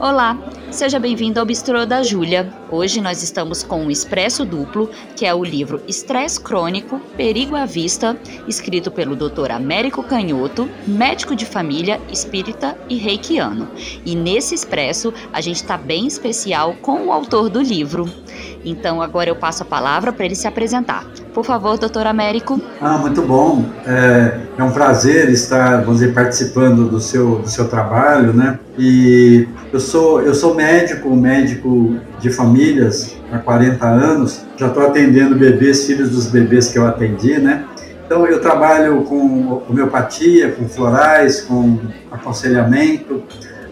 Olá, seja bem-vindo ao Bistrô da Júlia. Hoje nós estamos com um expresso duplo, que é o livro Estresse Crônico, Perigo à Vista, escrito pelo Dr. Américo Canhoto, médico de família, espírita e reikiano. E nesse expresso a gente está bem especial com o autor do livro. Então agora eu passo a palavra para ele se apresentar. Por favor, doutor Américo. Ah, muito bom. É, é, um prazer estar, vamos dizer, participando do seu, do seu trabalho, né? E eu sou, eu sou médico, médico de famílias há 40 anos. Já estou atendendo bebês, filhos dos bebês que eu atendi, né? Então, eu trabalho com homeopatia, com florais, com aconselhamento,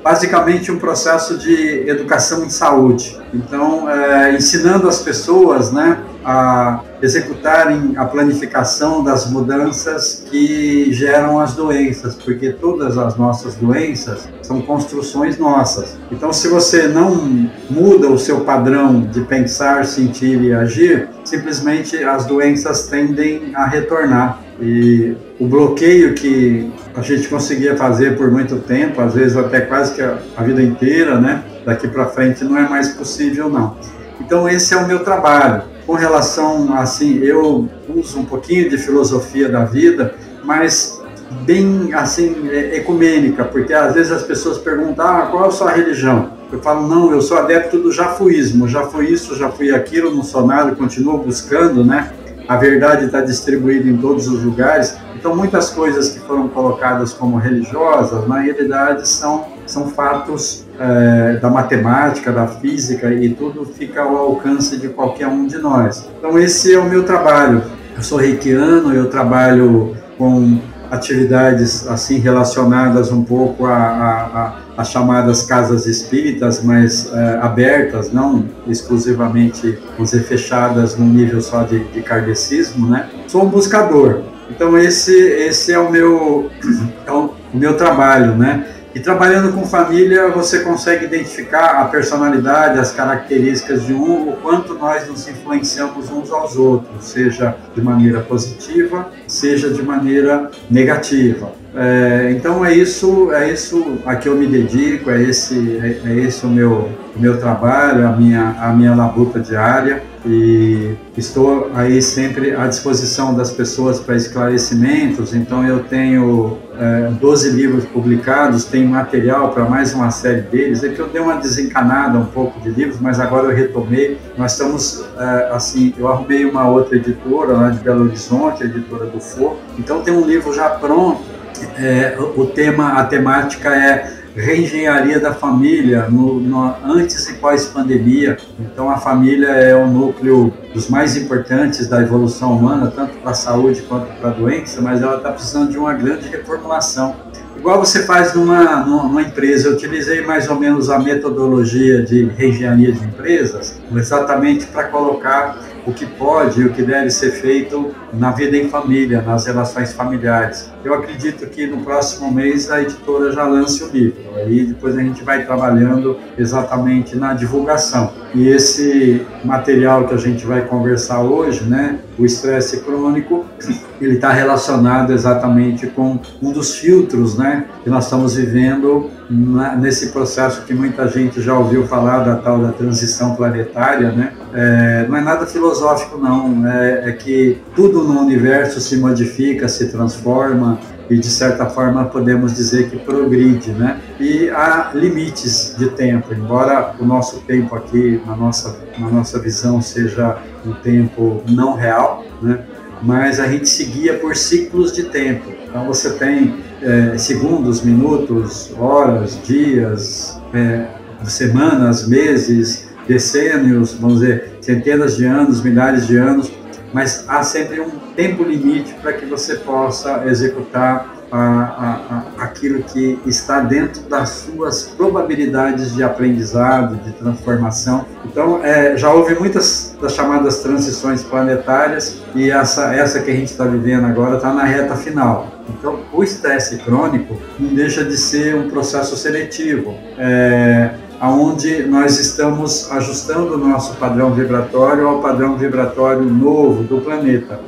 basicamente um processo de educação em saúde. Então, é, ensinando as pessoas, né, a executarem a planificação das mudanças que geram as doenças, porque todas as nossas doenças são construções nossas. Então, se você não muda o seu padrão de pensar, sentir e agir, simplesmente as doenças tendem a retornar. E o bloqueio que a gente conseguia fazer por muito tempo, às vezes até quase que a, a vida inteira, né? Daqui para frente não é mais possível, não. Então esse é o meu trabalho. Com relação assim, eu uso um pouquinho de filosofia da vida, mas bem assim é, ecumênica, porque às vezes as pessoas perguntam: ah, qual é a sua religião? Eu falo: não, eu sou adepto do jafuísmo. Já fui isso, já fui aquilo, não sou nada, continuo buscando, né? A verdade está distribuída em todos os lugares. Então, muitas coisas que foram colocadas como religiosas, na realidade, são, são fatos é, da matemática, da física e tudo fica ao alcance de qualquer um de nós. Então, esse é o meu trabalho. Eu sou reikiano, eu trabalho com atividades assim relacionadas um pouco a, a, a as chamadas casas espíritas, mas é, abertas, não exclusivamente, vamos dizer, fechadas num nível só de, de kardecismo, né? Sou um buscador. Então esse esse é o meu é o, o meu trabalho, né? E trabalhando com família, você consegue identificar a personalidade, as características de um, o quanto nós nos influenciamos uns aos outros, seja de maneira positiva, seja de maneira negativa. É, então é isso, é isso a que eu me dedico, é esse, é, é esse o meu, meu trabalho, a minha, a minha labuta diária e estou aí sempre à disposição das pessoas para esclarecimentos. Então eu tenho é, 12 livros publicados, tenho material para mais uma série deles. É que eu dei uma desencanada um pouco de livros, mas agora eu retomei. Nós estamos é, assim, eu arrumei uma outra editora lá de Belo Horizonte, a editora do For. Então tem um livro já pronto é, o tema, a temática é reengenharia da família no, no, antes e pós-pandemia. Então, a família é o núcleo dos mais importantes da evolução humana, tanto para a saúde quanto para a doença, mas ela está precisando de uma grande reformulação. Igual você faz numa, numa empresa, eu utilizei mais ou menos a metodologia de reengenharia de empresas, exatamente para colocar o que pode e o que deve ser feito na vida em família, nas relações familiares. Eu acredito que no próximo mês a editora já lance o livro, aí depois a gente vai trabalhando exatamente na divulgação. E esse material que a gente vai conversar hoje, né, o estresse crônico, ele está relacionado exatamente com um dos filtros, né, que nós estamos vivendo nesse processo que muita gente já ouviu falar da tal da transição planetária, né? É, não é nada filosófico não, é, é que tudo no universo se modifica, se transforma e de certa forma podemos dizer que progride, né? E há limites de tempo, embora o nosso tempo aqui na nossa na nossa visão seja um tempo não real, né? Mas a gente seguia por ciclos de tempo. Então você tem é, segundos, minutos, horas, dias, é, semanas, meses, decênios, vamos dizer, centenas de anos, milhares de anos, mas há sempre um tempo limite para que você possa executar a, a, a, aquilo que está dentro das suas probabilidades de aprendizado, de transformação. Então, é, já houve muitas das chamadas transições planetárias e essa, essa que a gente está vivendo agora está na reta final. Então, o estresse crônico não deixa de ser um processo seletivo, é, onde nós estamos ajustando o nosso padrão vibratório ao padrão vibratório novo do planeta.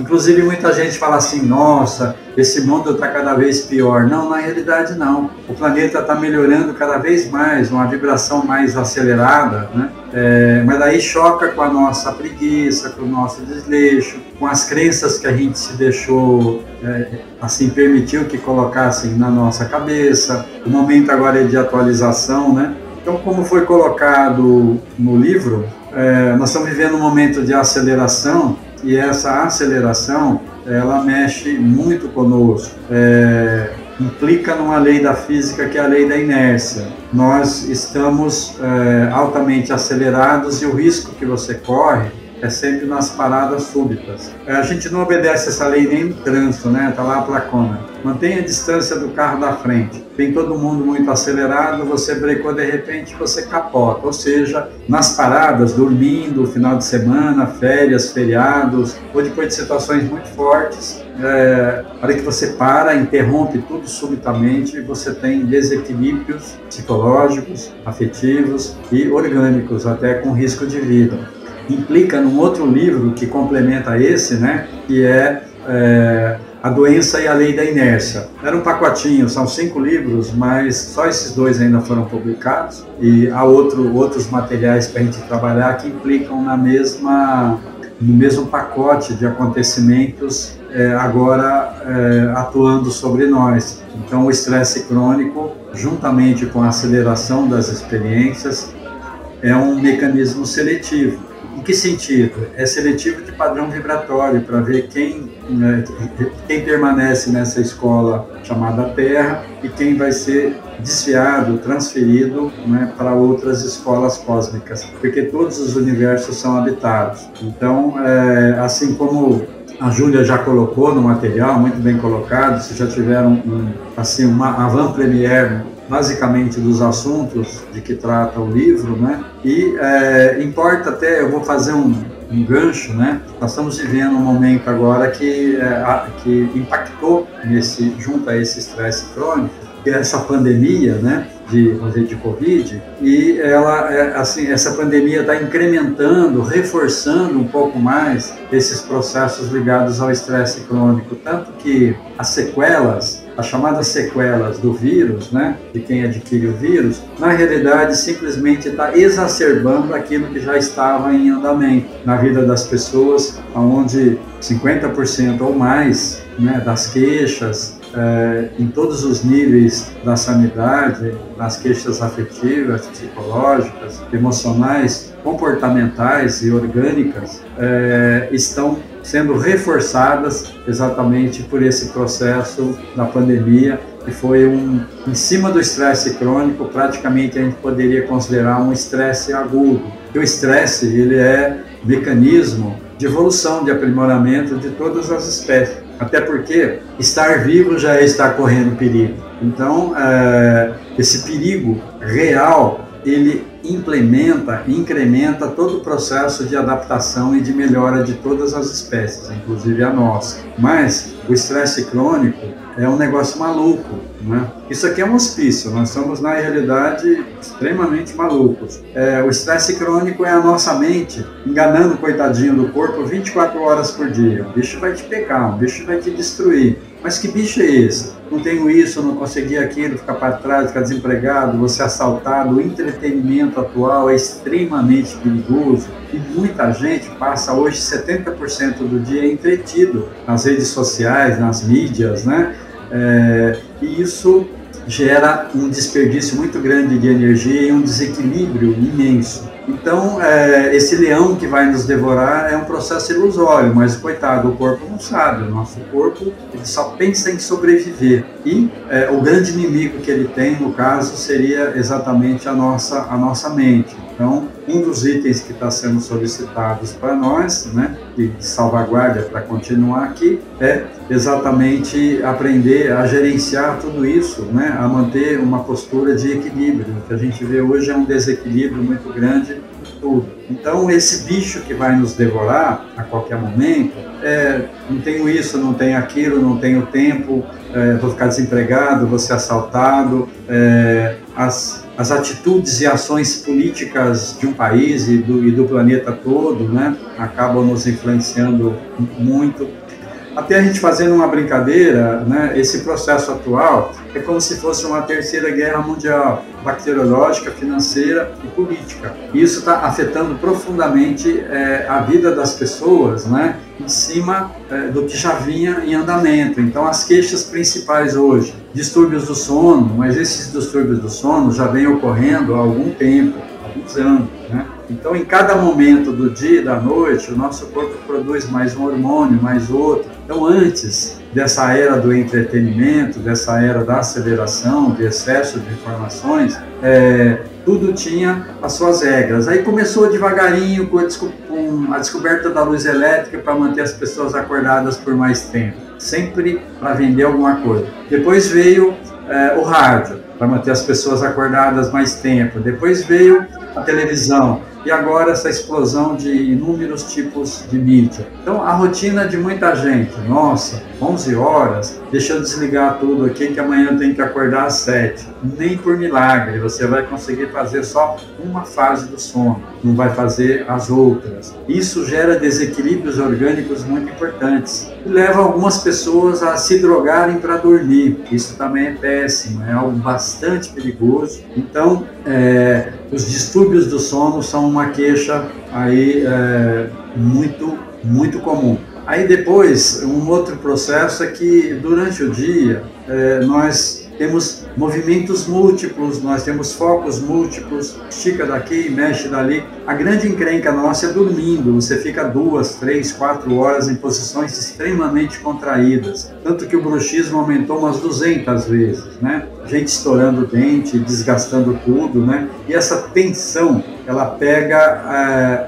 Inclusive, muita gente fala assim: nossa, esse mundo está cada vez pior. Não, na realidade, não. O planeta está melhorando cada vez mais, uma vibração mais acelerada, né? É, mas daí choca com a nossa preguiça, com o nosso desleixo, com as crenças que a gente se deixou, é, assim, permitiu que colocassem na nossa cabeça. O momento agora é de atualização, né? Então, como foi colocado no livro, é, nós estamos vivendo um momento de aceleração e essa aceleração ela mexe muito conosco. É, implica numa lei da física que é a lei da inércia. Nós estamos é, altamente acelerados e o risco que você corre é sempre nas paradas súbitas. É, a gente não obedece essa lei nem no trânsito, né? Tá lá a placona. Mantenha a distância do carro da frente. Tem todo mundo muito acelerado, você brecou de repente, você capota. Ou seja, nas paradas, dormindo, final de semana, férias, feriados, ou depois de situações muito fortes, é, a hora que você para, interrompe tudo subitamente, você tem desequilíbrios psicológicos, afetivos e orgânicos, até com risco de vida implica num outro livro que complementa esse, né, que é, é A Doença e a Lei da Inércia. Era um pacotinho, são cinco livros, mas só esses dois ainda foram publicados e há outro, outros materiais para a gente trabalhar que implicam na mesma, no mesmo pacote de acontecimentos é, agora é, atuando sobre nós. Então, o estresse crônico, juntamente com a aceleração das experiências, é um mecanismo seletivo em que sentido? É seletivo de padrão vibratório para ver quem, né, quem permanece nessa escola chamada Terra e quem vai ser desviado, transferido né, para outras escolas cósmicas, porque todos os universos são habitados. Então, é, assim como a Júlia já colocou no material, muito bem colocado, se já tiveram um, assim, uma avant-première basicamente dos assuntos de que trata o livro, né? E é, importa até, eu vou fazer um, um gancho, né? Nós estamos vivendo um momento agora que, é, que impactou nesse, junto a esse estresse crônico, essa pandemia, né? De, de Covid, e ela, é, assim, essa pandemia está incrementando, reforçando um pouco mais esses processos ligados ao estresse crônico, tanto que as sequelas as chamadas sequelas do vírus, né, de quem adquire o vírus, na realidade simplesmente está exacerbando aquilo que já estava em andamento na vida das pessoas, onde 50% ou mais né, das queixas, é, em todos os níveis da sanidade, nas queixas afetivas, psicológicas, emocionais, comportamentais e orgânicas, é, estão sendo reforçadas exatamente por esse processo da pandemia, que foi um, em cima do estresse crônico, praticamente a gente poderia considerar um estresse agudo. E o estresse, ele é mecanismo de evolução, de aprimoramento de todas as espécies. Até porque estar vivo já é estar correndo perigo. Então, é, esse perigo real, ele implementa incrementa todo o processo de adaptação e de melhora de todas as espécies, inclusive a nossa. Mas o estresse crônico é um negócio maluco, né? Isso aqui é um hospício, nós somos na realidade extremamente malucos. É, o estresse crônico é a nossa mente enganando o coitadinho do corpo 24 horas por dia. O bicho vai te pegar, o bicho vai te destruir. Mas que bicho é esse? Não tenho isso, não consegui aquilo, ficar para trás, ficar desempregado, você assaltado. Entretenimento atual é extremamente perigoso e muita gente passa hoje 70% do dia entretido nas redes sociais, nas mídias, né? É, e isso gera um desperdício muito grande de energia e um desequilíbrio imenso. Então, é, esse leão que vai nos devorar é um processo ilusório, mas coitado, o corpo não sabe. O nosso corpo ele só pensa em sobreviver. E é, o grande inimigo que ele tem, no caso, seria exatamente a nossa, a nossa mente. Então, um dos itens que está sendo solicitados para nós, né, de salvaguarda para continuar aqui, é exatamente aprender a gerenciar tudo isso, né, a manter uma postura de equilíbrio. O que a gente vê hoje é um desequilíbrio muito grande tudo. Então, esse bicho que vai nos devorar a qualquer momento, é, não tenho isso, não tenho aquilo, não tenho tempo, é, vou ficar desempregado, vou ser assaltado, é, as as atitudes e ações políticas de um país e do, e do planeta todo, né, acabam nos influenciando muito. Até a gente fazendo uma brincadeira, né, esse processo atual é como se fosse uma terceira guerra mundial, bacteriológica, financeira e política. E isso está afetando profundamente é, a vida das pessoas, né, em cima é, do que já vinha em andamento. Então, as queixas principais hoje, distúrbios do sono, mas esses distúrbios do sono já vêm ocorrendo há algum tempo, anos, né? Então, em cada momento do dia e da noite, o nosso corpo produz mais um hormônio, mais outro. Então, antes dessa era do entretenimento, dessa era da aceleração, de excesso de informações, é, tudo tinha as suas regras. Aí começou devagarinho com a, com a descoberta da luz elétrica para manter as pessoas acordadas por mais tempo, sempre para vender alguma coisa. Depois veio é, o rádio, para manter as pessoas acordadas mais tempo. Depois veio a televisão, e agora essa explosão de inúmeros tipos de mídia. Então, a rotina de muita gente, nossa, 11 horas, deixa eu desligar tudo aqui que amanhã tem que acordar às 7. Nem por milagre você vai conseguir fazer só uma fase do sono, não vai fazer as outras. Isso gera desequilíbrios orgânicos muito importantes e leva algumas pessoas a se drogarem para dormir. Isso também é péssimo, é algo bastante perigoso. Então, é, os distúrbios do sono são uma queixa aí é, muito, muito comum. Aí depois, um outro processo é que durante o dia é, nós temos movimentos múltiplos, nós temos focos múltiplos, estica daqui, mexe dali. A grande encrenca nossa é dormindo, você fica duas, três, quatro horas em posições extremamente contraídas. Tanto que o bruxismo aumentou umas 200 vezes, né? Gente estourando o dente, desgastando tudo, né? E essa tensão, ela pega.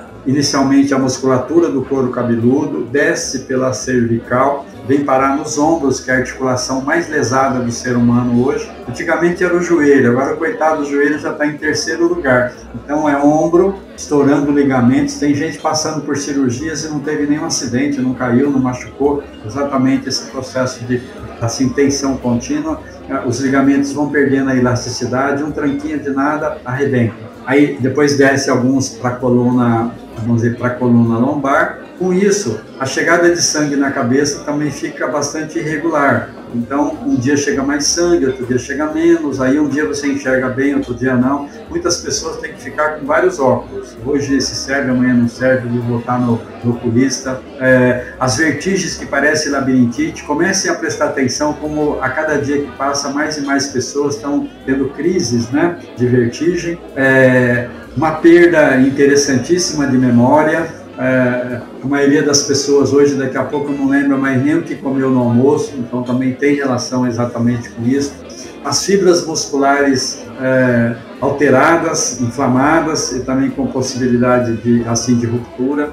É, inicialmente a musculatura do couro cabeludo, desce pela cervical, vem parar nos ombros, que é a articulação mais lesada do ser humano hoje. Antigamente era o joelho, agora, coitado, o joelho já está em terceiro lugar. Então é ombro, estourando ligamentos. Tem gente passando por cirurgias e não teve nenhum acidente, não caiu, não machucou. Exatamente esse processo de assim, tensão contínua. Os ligamentos vão perdendo a elasticidade, um tranquinho de nada arrebenta. Aí depois desce alguns para a coluna, vamos dizer, para a coluna lombar. Com isso, a chegada de sangue na cabeça também fica bastante irregular. Então, um dia chega mais sangue, outro dia chega menos, aí um dia você enxerga bem, outro dia não. Muitas pessoas têm que ficar com vários óculos. Hoje esse serve, amanhã não serve, vou voltar no, no oculista. É, as vertigens que parecem labirintite, comecem a prestar atenção como a cada dia que passa, mais e mais pessoas estão tendo crises né, de vertigem. É, uma perda interessantíssima de memória, é, a maioria das pessoas hoje, daqui a pouco, não lembra mais nem o que comeu no almoço, então também tem relação exatamente com isso. As fibras musculares é, alteradas, inflamadas e também com possibilidade de, assim, de ruptura.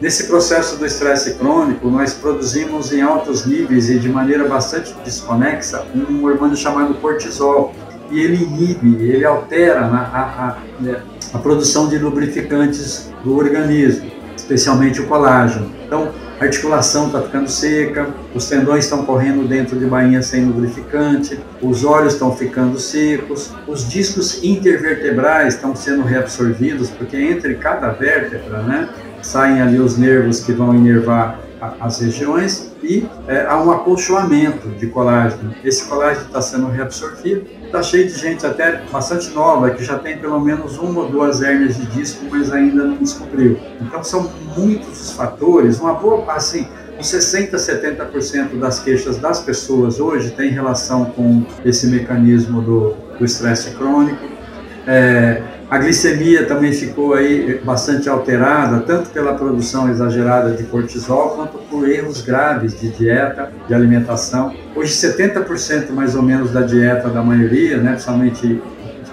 Nesse processo do estresse crônico, nós produzimos em altos níveis e de maneira bastante desconexa um hormônio chamado cortisol, e ele inibe, ele altera a, a, a produção de lubrificantes do organismo, especialmente o colágeno. Então, a articulação está ficando seca, os tendões estão correndo dentro de bainha sem lubrificante, os olhos estão ficando secos, os discos intervertebrais estão sendo reabsorvidos, porque entre cada vértebra, né, saem ali os nervos que vão inervar as regiões e é, há um acolchoamento de colágeno. Esse colágeno está sendo reabsorvido. Está cheio de gente até bastante nova que já tem pelo menos uma ou duas hérnias de disco, mas ainda não descobriu. Então são muitos os fatores. Uma boa, assim, uns 60, 70% das queixas das pessoas hoje tem relação com esse mecanismo do estresse crônico. É, a glicemia também ficou aí bastante alterada, tanto pela produção exagerada de cortisol, quanto por erros graves de dieta, de alimentação. Hoje, 70% mais ou menos da dieta da maioria, né, principalmente de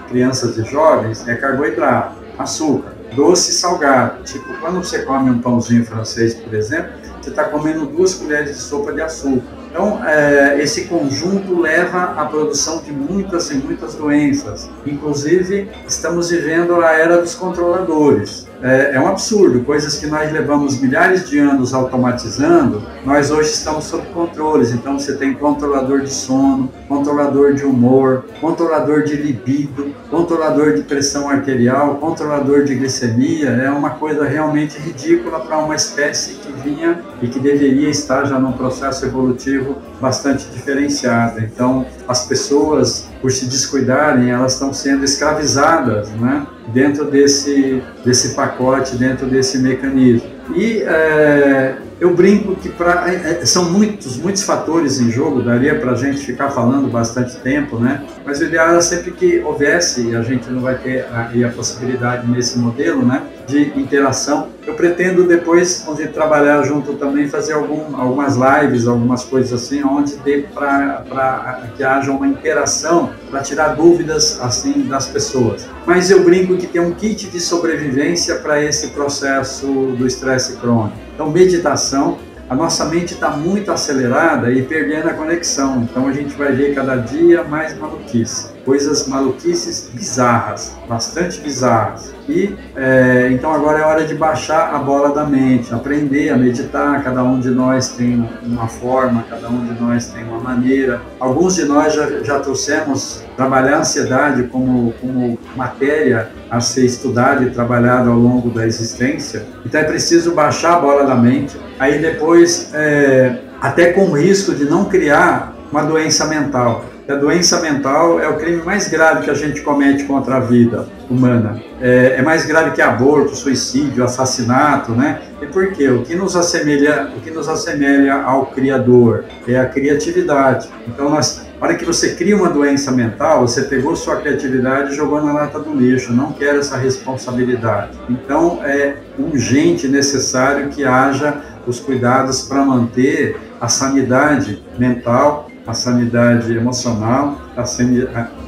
crianças e jovens, é carboidrato, açúcar, doce e salgado. Tipo, quando você come um pãozinho francês, por exemplo, você está comendo duas colheres de sopa de açúcar. Então, é, esse conjunto leva à produção de muitas e muitas doenças. Inclusive, estamos vivendo a era dos controladores. É, é, um absurdo. Coisas que nós levamos milhares de anos automatizando, nós hoje estamos sob controles. Então você tem controlador de sono, controlador de humor, controlador de libido, controlador de pressão arterial, controlador de glicemia. É uma coisa realmente ridícula para uma espécie que vinha e que deveria estar já num processo evolutivo bastante diferenciado. Então, as pessoas, por se descuidarem, elas estão sendo escravizadas, né? Dentro desse, desse pacote, dentro desse mecanismo. E é, eu brinco que pra, é, é, são muitos, muitos fatores em jogo, daria para a gente ficar falando bastante tempo, né? Mas o ideal é sempre que houvesse, e a gente não vai ter a, a possibilidade nesse modelo, né? De interação. Eu pretendo depois, onde trabalhar junto também, fazer algum, algumas lives, algumas coisas assim, onde dê para que haja uma interação, para tirar dúvidas assim das pessoas. Mas eu brinco que tem um kit de sobrevivência para esse processo do estresse crônico. Então, meditação, a nossa mente está muito acelerada e perdendo a conexão. Então, a gente vai ver cada dia mais maluquice, coisas maluquices bizarras, bastante bizarras. E é, então agora é hora de baixar a bola da mente, aprender a meditar. Cada um de nós tem uma forma, cada um de nós tem uma maneira. Alguns de nós já, já trouxemos trabalhar a ansiedade como, como matéria a ser estudada e trabalhada ao longo da existência. Então é preciso baixar a bola da mente. Aí depois, é, até com o risco de não criar uma doença mental a doença mental é o crime mais grave que a gente comete contra a vida humana. É, é, mais grave que aborto, suicídio, assassinato, né? E por quê? O que nos assemelha, o que nos assemelha ao Criador é a criatividade. Então, nós, que você cria uma doença mental, você pegou sua criatividade e jogou na lata do lixo. Não quer essa responsabilidade. Então, é urgente, necessário que haja os cuidados para manter a sanidade mental a sanidade emocional, a,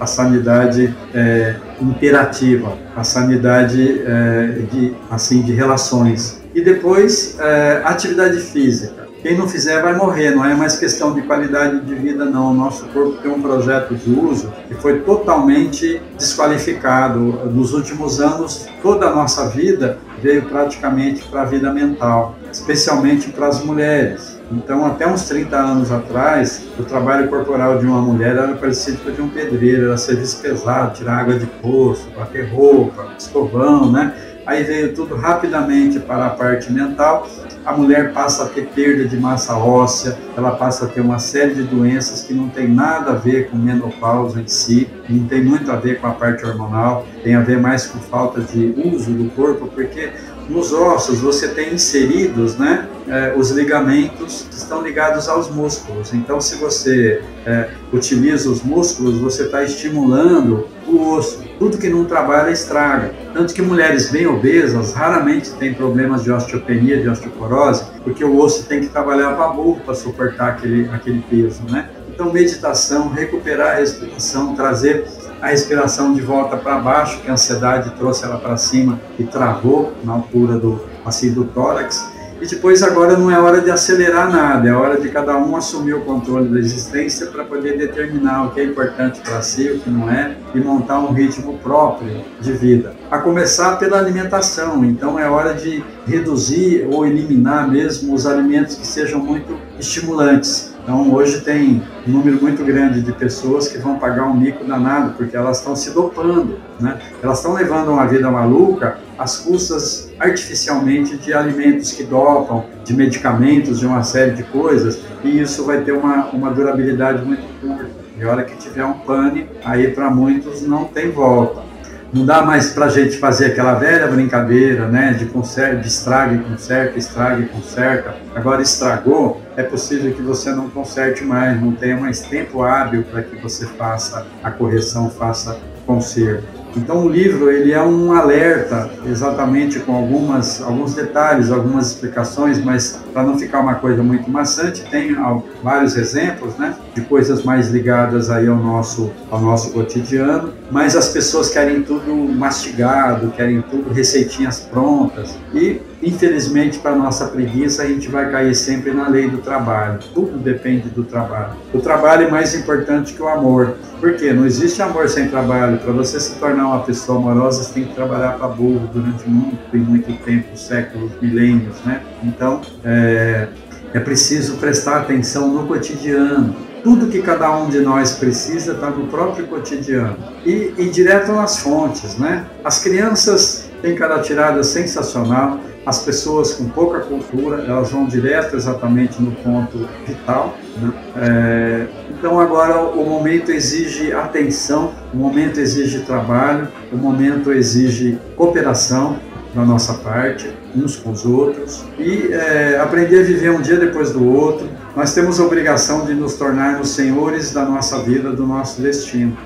a sanidade é, imperativa, a sanidade é, de, assim, de relações. E depois, é, atividade física. Quem não fizer vai morrer, não é mais questão de qualidade de vida, não. O nosso corpo tem um projeto de uso que foi totalmente desqualificado. Nos últimos anos, toda a nossa vida veio praticamente para a vida mental, especialmente para as mulheres. Então, até uns 30 anos atrás, o trabalho corporal de uma mulher era parecido com o de um pedreiro, era serviço pesado, tirar água de poço, bater roupa, escovão, né? Aí veio tudo rapidamente para a parte mental. A mulher passa a ter perda de massa óssea, ela passa a ter uma série de doenças que não tem nada a ver com menopausa em si, não tem muito a ver com a parte hormonal, tem a ver mais com falta de uso do corpo, porque nos ossos você tem inseridos né, é, os ligamentos estão ligados aos músculos. Então, se você é, utiliza os músculos, você está estimulando o osso. Tudo que não trabalha estraga. Tanto que mulheres bem obesas raramente têm problemas de osteopenia, de osteoporose, porque o osso tem que trabalhar burro para suportar aquele, aquele peso. Né? Então, meditação, recuperar a respiração, trazer a respiração de volta para baixo, que a ansiedade trouxe ela para cima e travou na altura do, assim, do tórax. E depois agora não é hora de acelerar nada, é hora de cada um assumir o controle da existência para poder determinar o que é importante para si, o que não é, e montar um ritmo próprio de vida. A começar pela alimentação, então é hora de reduzir ou eliminar mesmo os alimentos que sejam muito estimulantes então, hoje tem um número muito grande de pessoas que vão pagar um mico danado, porque elas estão se dopando, né? Elas estão levando uma vida maluca às custas artificialmente de alimentos que dopam, de medicamentos, de uma série de coisas, e isso vai ter uma, uma durabilidade muito curta. E a hora que tiver um pane, aí para muitos não tem volta. Não dá mais para a gente fazer aquela velha brincadeira, né, de, conserta, de estraga e conserta, estraga e conserta. Agora estragou, é possível que você não conserte mais, não tenha mais tempo hábil para que você faça a correção, faça conserto. Então o livro ele é um alerta, exatamente com algumas alguns detalhes, algumas explicações, mas para não ficar uma coisa muito maçante, tem vários exemplos, né, de coisas mais ligadas aí ao nosso ao nosso cotidiano, mas as pessoas querem tudo mastigado, querem tudo receitinhas prontas e infelizmente, para nossa preguiça, a gente vai cair sempre na lei do trabalho. Tudo depende do trabalho. O trabalho é mais importante que o amor. Por quê? Não existe amor sem trabalho. Para você se tornar uma pessoa amorosa, você tem que trabalhar para burro durante muito e muito tempo, séculos, milênios, né? Então, é, é preciso prestar atenção no cotidiano. Tudo que cada um de nós precisa está no próprio cotidiano. E, e direto nas fontes, né? As crianças têm cada tirada sensacional. As pessoas com pouca cultura, elas vão direto exatamente no ponto vital. Né? É, então agora o momento exige atenção, o momento exige trabalho, o momento exige cooperação da nossa parte, uns com os outros, e é, aprender a viver um dia depois do outro. Nós temos a obrigação de nos tornarmos senhores da nossa vida, do nosso destino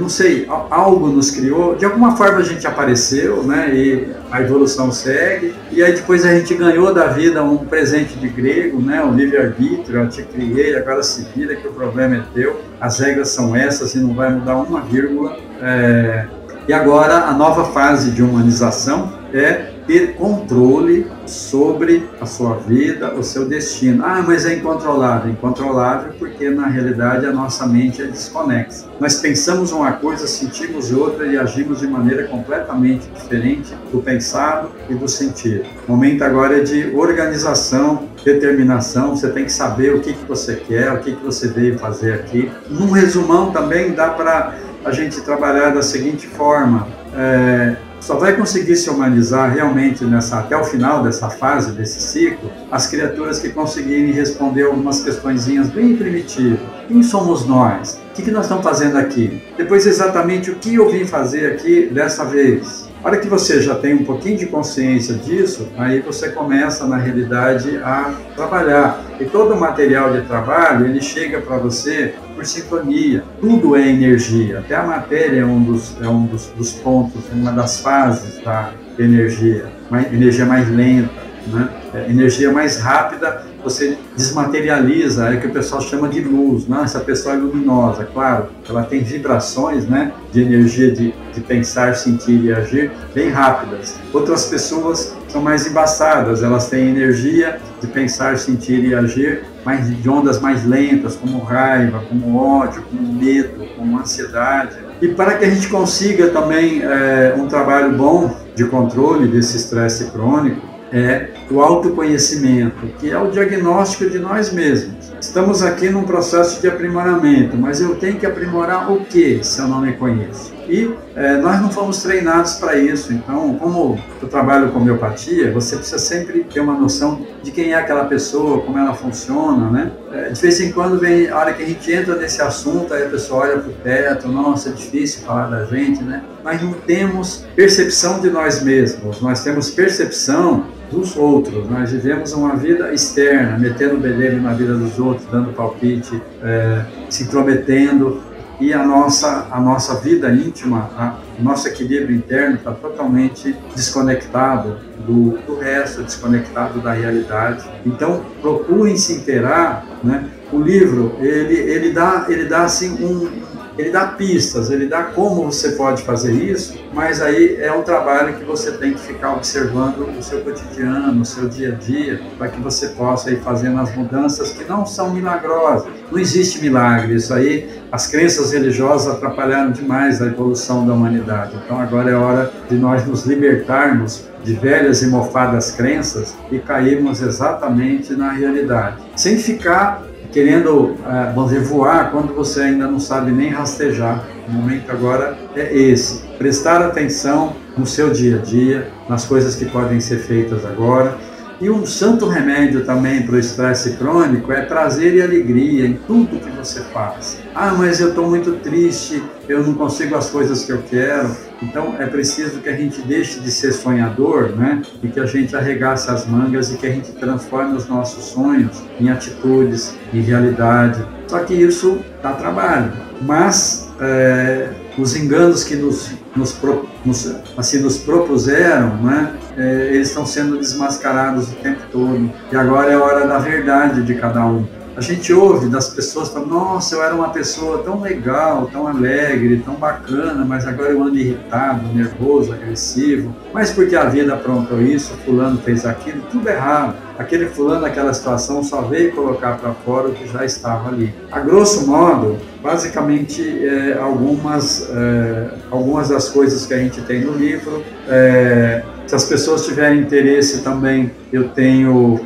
não sei, algo nos criou, de alguma forma a gente apareceu, né, e a evolução segue, e aí depois a gente ganhou da vida um presente de grego, né, o livre-arbítrio, eu te criei, agora se vira que o problema é teu, as regras são essas e não vai mudar uma vírgula, é, e agora a nova fase de humanização é ter controle sobre a sua vida, o seu destino. Ah, mas é incontrolável. Incontrolável porque na realidade a nossa mente é desconexa. Nós pensamos uma coisa, sentimos outra e agimos de maneira completamente diferente do pensado e do sentido. O momento agora é de organização, determinação. Você tem que saber o que, que você quer, o que, que você veio fazer aqui. Num resumão também dá para a gente trabalhar da seguinte forma. É, só vai conseguir se humanizar realmente nessa, até o final dessa fase, desse ciclo, as criaturas que conseguirem responder algumas questõezinhas bem primitivas. Quem somos nós? O que, que nós estamos fazendo aqui? Depois, exatamente o que eu vim fazer aqui dessa vez? A hora que você já tem um pouquinho de consciência disso, aí você começa, na realidade, a trabalhar. E todo o material de trabalho, ele chega para você por sintonia. Tudo é energia. Até a matéria é um dos, é um dos, dos pontos, uma das fases da energia. Mais, energia mais lenta, né? É, energia mais rápida você desmaterializa, é o que o pessoal chama de luz, né? essa pessoa é luminosa, claro, ela tem vibrações né, de energia de, de pensar, sentir e agir bem rápidas. Outras pessoas são mais embaçadas, elas têm energia de pensar, sentir e agir mais, de ondas mais lentas, como raiva, como ódio, como medo, como ansiedade. E para que a gente consiga também é, um trabalho bom de controle desse estresse crônico, é o autoconhecimento, que é o diagnóstico de nós mesmos. Estamos aqui num processo de aprimoramento, mas eu tenho que aprimorar o que se eu não me conheço? E é, nós não fomos treinados para isso. Então, como eu trabalho com homeopatia, você precisa sempre ter uma noção de quem é aquela pessoa, como ela funciona, né? É, de vez em quando vem a hora que a gente entra nesse assunto, aí a pessoa olha para o teto, nossa, é difícil falar da gente, né? Nós não temos percepção de nós mesmos, nós temos percepção dos outros. Nós vivemos uma vida externa, metendo bedelho na vida dos outros, dando palpite, é, se intrometendo, e a nossa, a nossa vida íntima, a, o nosso equilíbrio interno está totalmente desconectado do, do resto, desconectado da realidade. Então, procurem se inteirar, né? O livro, ele, ele dá, ele dá assim um, ele dá pistas, ele dá como você pode fazer isso, mas aí é um trabalho que você tem que ficar observando o seu cotidiano, o seu dia a dia, para que você possa ir fazendo as mudanças que não são milagrosas. Não existe milagre, isso aí, as crenças religiosas atrapalharam demais a evolução da humanidade. Então agora é hora de nós nos libertarmos de velhas e mofadas crenças e cairmos exatamente na realidade, sem ficar querendo, é, vamos dizer, voar quando você ainda não sabe nem rastejar. O momento agora é esse: prestar atenção no seu dia a dia, nas coisas que podem ser feitas agora e um santo remédio também para o estresse crônico é prazer e alegria em tudo que você faz. Ah, mas eu estou muito triste, eu não consigo as coisas que eu quero. Então é preciso que a gente deixe de ser sonhador, né? E que a gente arregace as mangas e que a gente transforme os nossos sonhos em atitudes, em realidade. Só que isso dá trabalho. Mas é, os enganos que nos, nos, nos, assim, nos propuseram, né? é, eles estão sendo desmascarados o tempo todo. E agora é a hora da verdade de cada um. A gente ouve das pessoas falando, nossa, eu era uma pessoa tão legal, tão alegre, tão bacana, mas agora eu ando irritado, nervoso, agressivo. Mas porque a vida aprontou isso, fulano fez aquilo, tudo errado. Aquele fulano, aquela situação, só veio colocar para fora o que já estava ali. A grosso modo, basicamente, é, algumas, é, algumas das coisas que a gente tem no livro, é, se as pessoas tiverem interesse também, eu tenho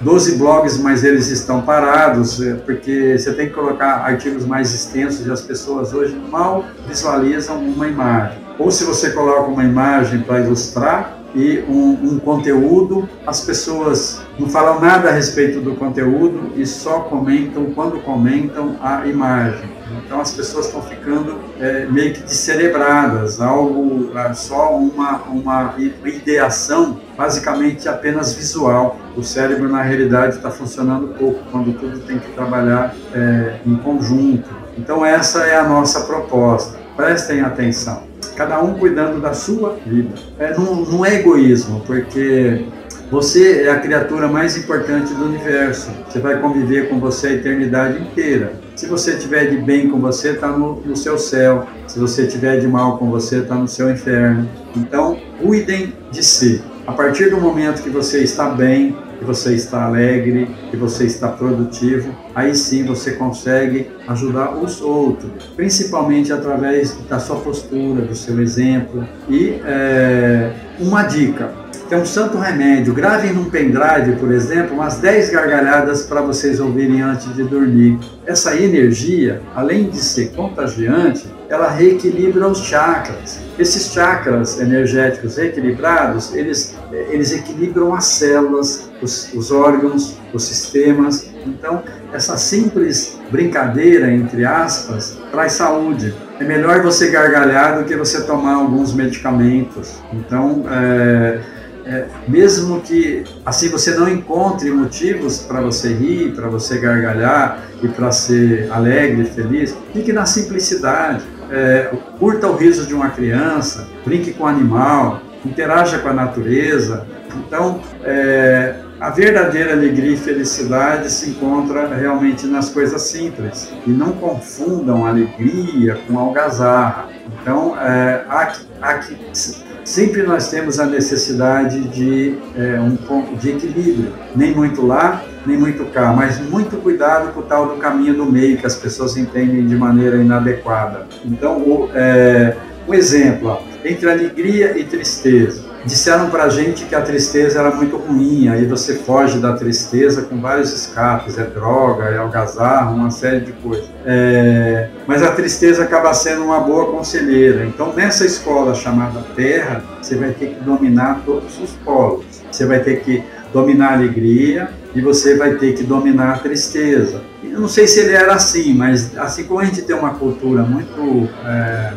12 blogs, mas eles estão parados, é, porque você tem que colocar artigos mais extensos e as pessoas hoje mal visualizam uma imagem. Ou se você coloca uma imagem para ilustrar e um, um, conteúdo, as pessoas não falam nada a respeito do conteúdo e só comentam, quando comentam, a imagem. Então as pessoas estão ficando é, meio que descerebradas, algo, é, só uma, uma ideação basicamente apenas visual. O cérebro, na realidade, está funcionando pouco quando tudo tem que trabalhar é, em conjunto. Então, essa é a nossa proposta. Prestem atenção. Cada um cuidando da sua vida. É, não, não é egoísmo, porque você é a criatura mais importante do universo. Você vai conviver com você a eternidade inteira. Se você tiver de bem com você, está no, no, seu céu. Se você tiver de mal com você, está no seu inferno. Então, cuidem de si. A partir do momento que você está bem, que você está alegre, que você está produtivo, aí sim você consegue ajudar os outros, principalmente através da sua postura, do seu exemplo. E é, uma dica: tem um santo remédio. Gravem num pendrive, por exemplo, umas 10 gargalhadas para vocês ouvirem antes de dormir. Essa energia, além de ser contagiante, ela reequilibra os chakras. Esses chakras energéticos equilibrados, eles, eles equilibram as células, os, os órgãos, os sistemas. Então, essa simples brincadeira, entre aspas, traz saúde. É melhor você gargalhar do que você tomar alguns medicamentos. Então, é, é, mesmo que assim você não encontre motivos para você rir, para você gargalhar e para ser alegre e feliz, fique na simplicidade é, curta o riso de uma criança, brinque com o animal, interaja com a natureza. Então, é, a verdadeira alegria e felicidade se encontra realmente nas coisas simples. E não confundam alegria com algazarra. Então, é, há, há que, sempre nós temos a necessidade de é, um ponto de equilíbrio. Nem muito lá, nem muito cá, mas muito cuidado com o tal do caminho do meio que as pessoas entendem de maneira inadequada. Então, o, é, um exemplo, ó, entre alegria e tristeza. Disseram para a gente que a tristeza era muito ruim, aí você foge da tristeza com vários escapes, é droga, é algazarra, uma série de coisas. É, mas a tristeza acaba sendo uma boa conselheira. Então, nessa escola chamada Terra, você vai ter que dominar todos os polos. Você vai ter que dominar a alegria, e você vai ter que dominar a tristeza. Eu não sei se ele era assim, mas assim como a gente tem uma cultura muito é,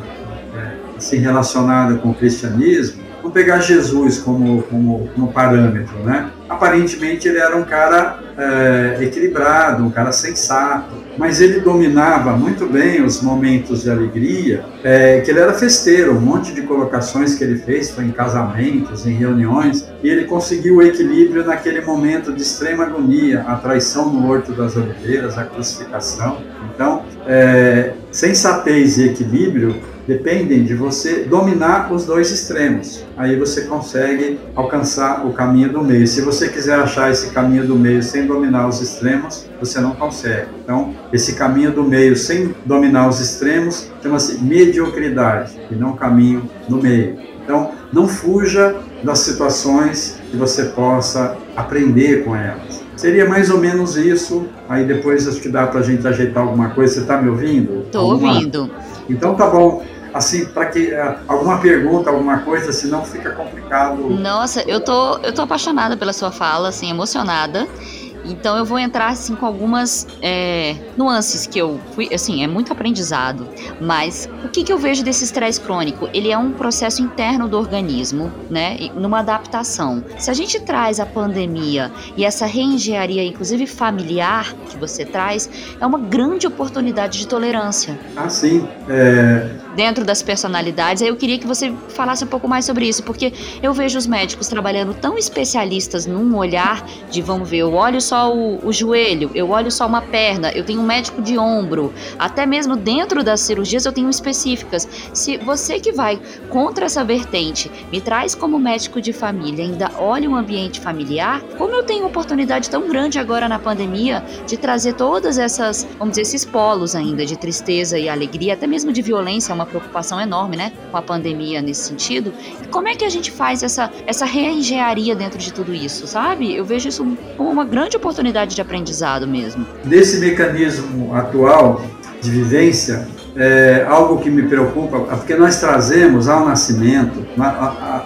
é, assim, relacionada com o cristianismo, vamos pegar Jesus como, como, como parâmetro, né? Aparentemente ele era um cara é, equilibrado, um cara sensato, mas ele dominava muito bem os momentos de alegria, é, que ele era festeiro, um monte de colocações que ele fez foi em casamentos, em reuniões, e ele conseguiu o equilíbrio naquele momento de extrema agonia, a traição no Horto das Oliveiras, a crucificação. Então, é, sensatez e equilíbrio dependem de você dominar os dois extremos. Aí você consegue alcançar o caminho do meio. Se você quiser achar esse caminho do meio sem dominar os extremos, você não consegue. Então, esse caminho do meio sem dominar os extremos chama-se mediocridade e não caminho do meio. Então, não fuja das situações que você possa aprender com elas. Seria mais ou menos isso. Aí depois acho que dá para a gente ajeitar alguma coisa. Você está me ouvindo? Estou ouvindo. Então tá bom assim, para que uh, alguma pergunta, alguma coisa, senão fica complicado. Nossa, eu tô, eu tô apaixonada pela sua fala, assim, emocionada. Então eu vou entrar assim com algumas é, nuances que eu fui, assim, é muito aprendizado. Mas o que, que eu vejo desse estresse crônico? Ele é um processo interno do organismo, né? Numa adaptação. Se a gente traz a pandemia e essa reengenharia, inclusive familiar, que você traz, é uma grande oportunidade de tolerância. Ah, sim. É... Dentro das personalidades, aí eu queria que você falasse um pouco mais sobre isso, porque eu vejo os médicos trabalhando tão especialistas num olhar de, vamos ver, eu olho só só o, o, joelho, eu olho só uma perna, eu tenho um médico de ombro, até mesmo dentro das cirurgias eu tenho específicas. Se você que vai contra essa vertente me traz como médico de família, ainda olha o ambiente familiar, como eu tenho oportunidade tão grande agora na pandemia de trazer todas essas, vamos dizer, esses polos ainda de tristeza e alegria, até mesmo de violência, é uma preocupação enorme, né, com a pandemia nesse sentido. Como é que a gente faz essa, essa reengenharia dentro de tudo isso, sabe? Eu vejo isso como uma grande oportunidade de aprendizado mesmo. Nesse mecanismo atual de vivência, é, algo que me preocupa, porque nós trazemos ao nascimento,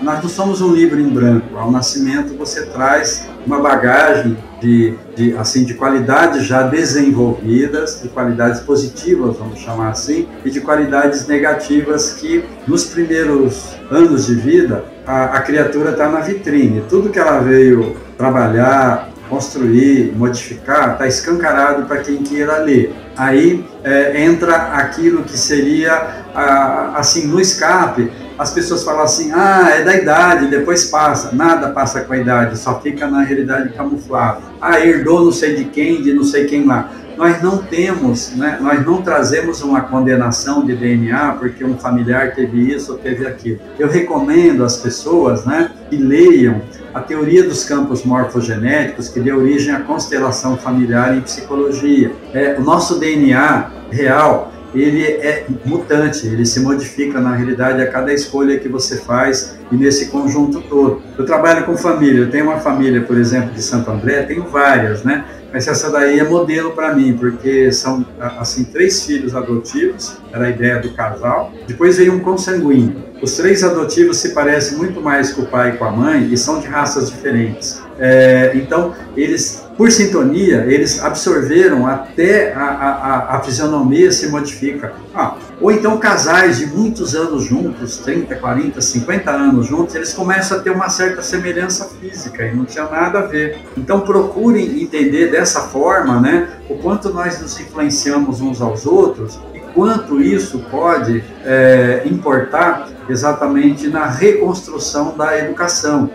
nós não somos um livro em branco, ao nascimento você traz uma bagagem de, de, assim, de qualidades já desenvolvidas, de qualidades positivas, vamos chamar assim, e de qualidades negativas que nos primeiros anos de vida a, a criatura está na vitrine. Tudo que ela veio trabalhar, construir, modificar, está escancarado para quem queira ler. Aí é, entra aquilo que seria, assim, no escape, as pessoas falam assim, ah, é da idade, depois passa. Nada passa com a idade, só fica na realidade camuflado. Ah, herdou não sei de quem, de não sei quem lá nós não temos, né, nós não trazemos uma condenação de DNA porque um familiar teve isso ou teve aquilo. Eu recomendo às pessoas né, que leiam a teoria dos campos morfogenéticos, que deu origem à constelação familiar em psicologia. É, o nosso DNA real ele é mutante, ele se modifica na realidade a cada escolha que você faz e nesse conjunto todo. Eu trabalho com família, eu tenho uma família, por exemplo, de Santo André, tenho várias, né? Mas essa daí é modelo para mim, porque são assim três filhos adotivos, era a ideia do casal. Depois veio um consanguíneo. Os três adotivos se parecem muito mais com o pai e com a mãe e são de raças diferentes. É, então, eles, por sintonia, eles absorveram até a, a, a fisionomia se modifica. Ah, ou então casais de muitos anos juntos, 30, 40, 50 anos juntos, eles começam a ter uma certa semelhança física e não tinha nada a ver. Então procurem entender dessa forma, né, o quanto nós nos influenciamos uns aos outros e quanto isso pode é, importar exatamente na reconstrução da educação.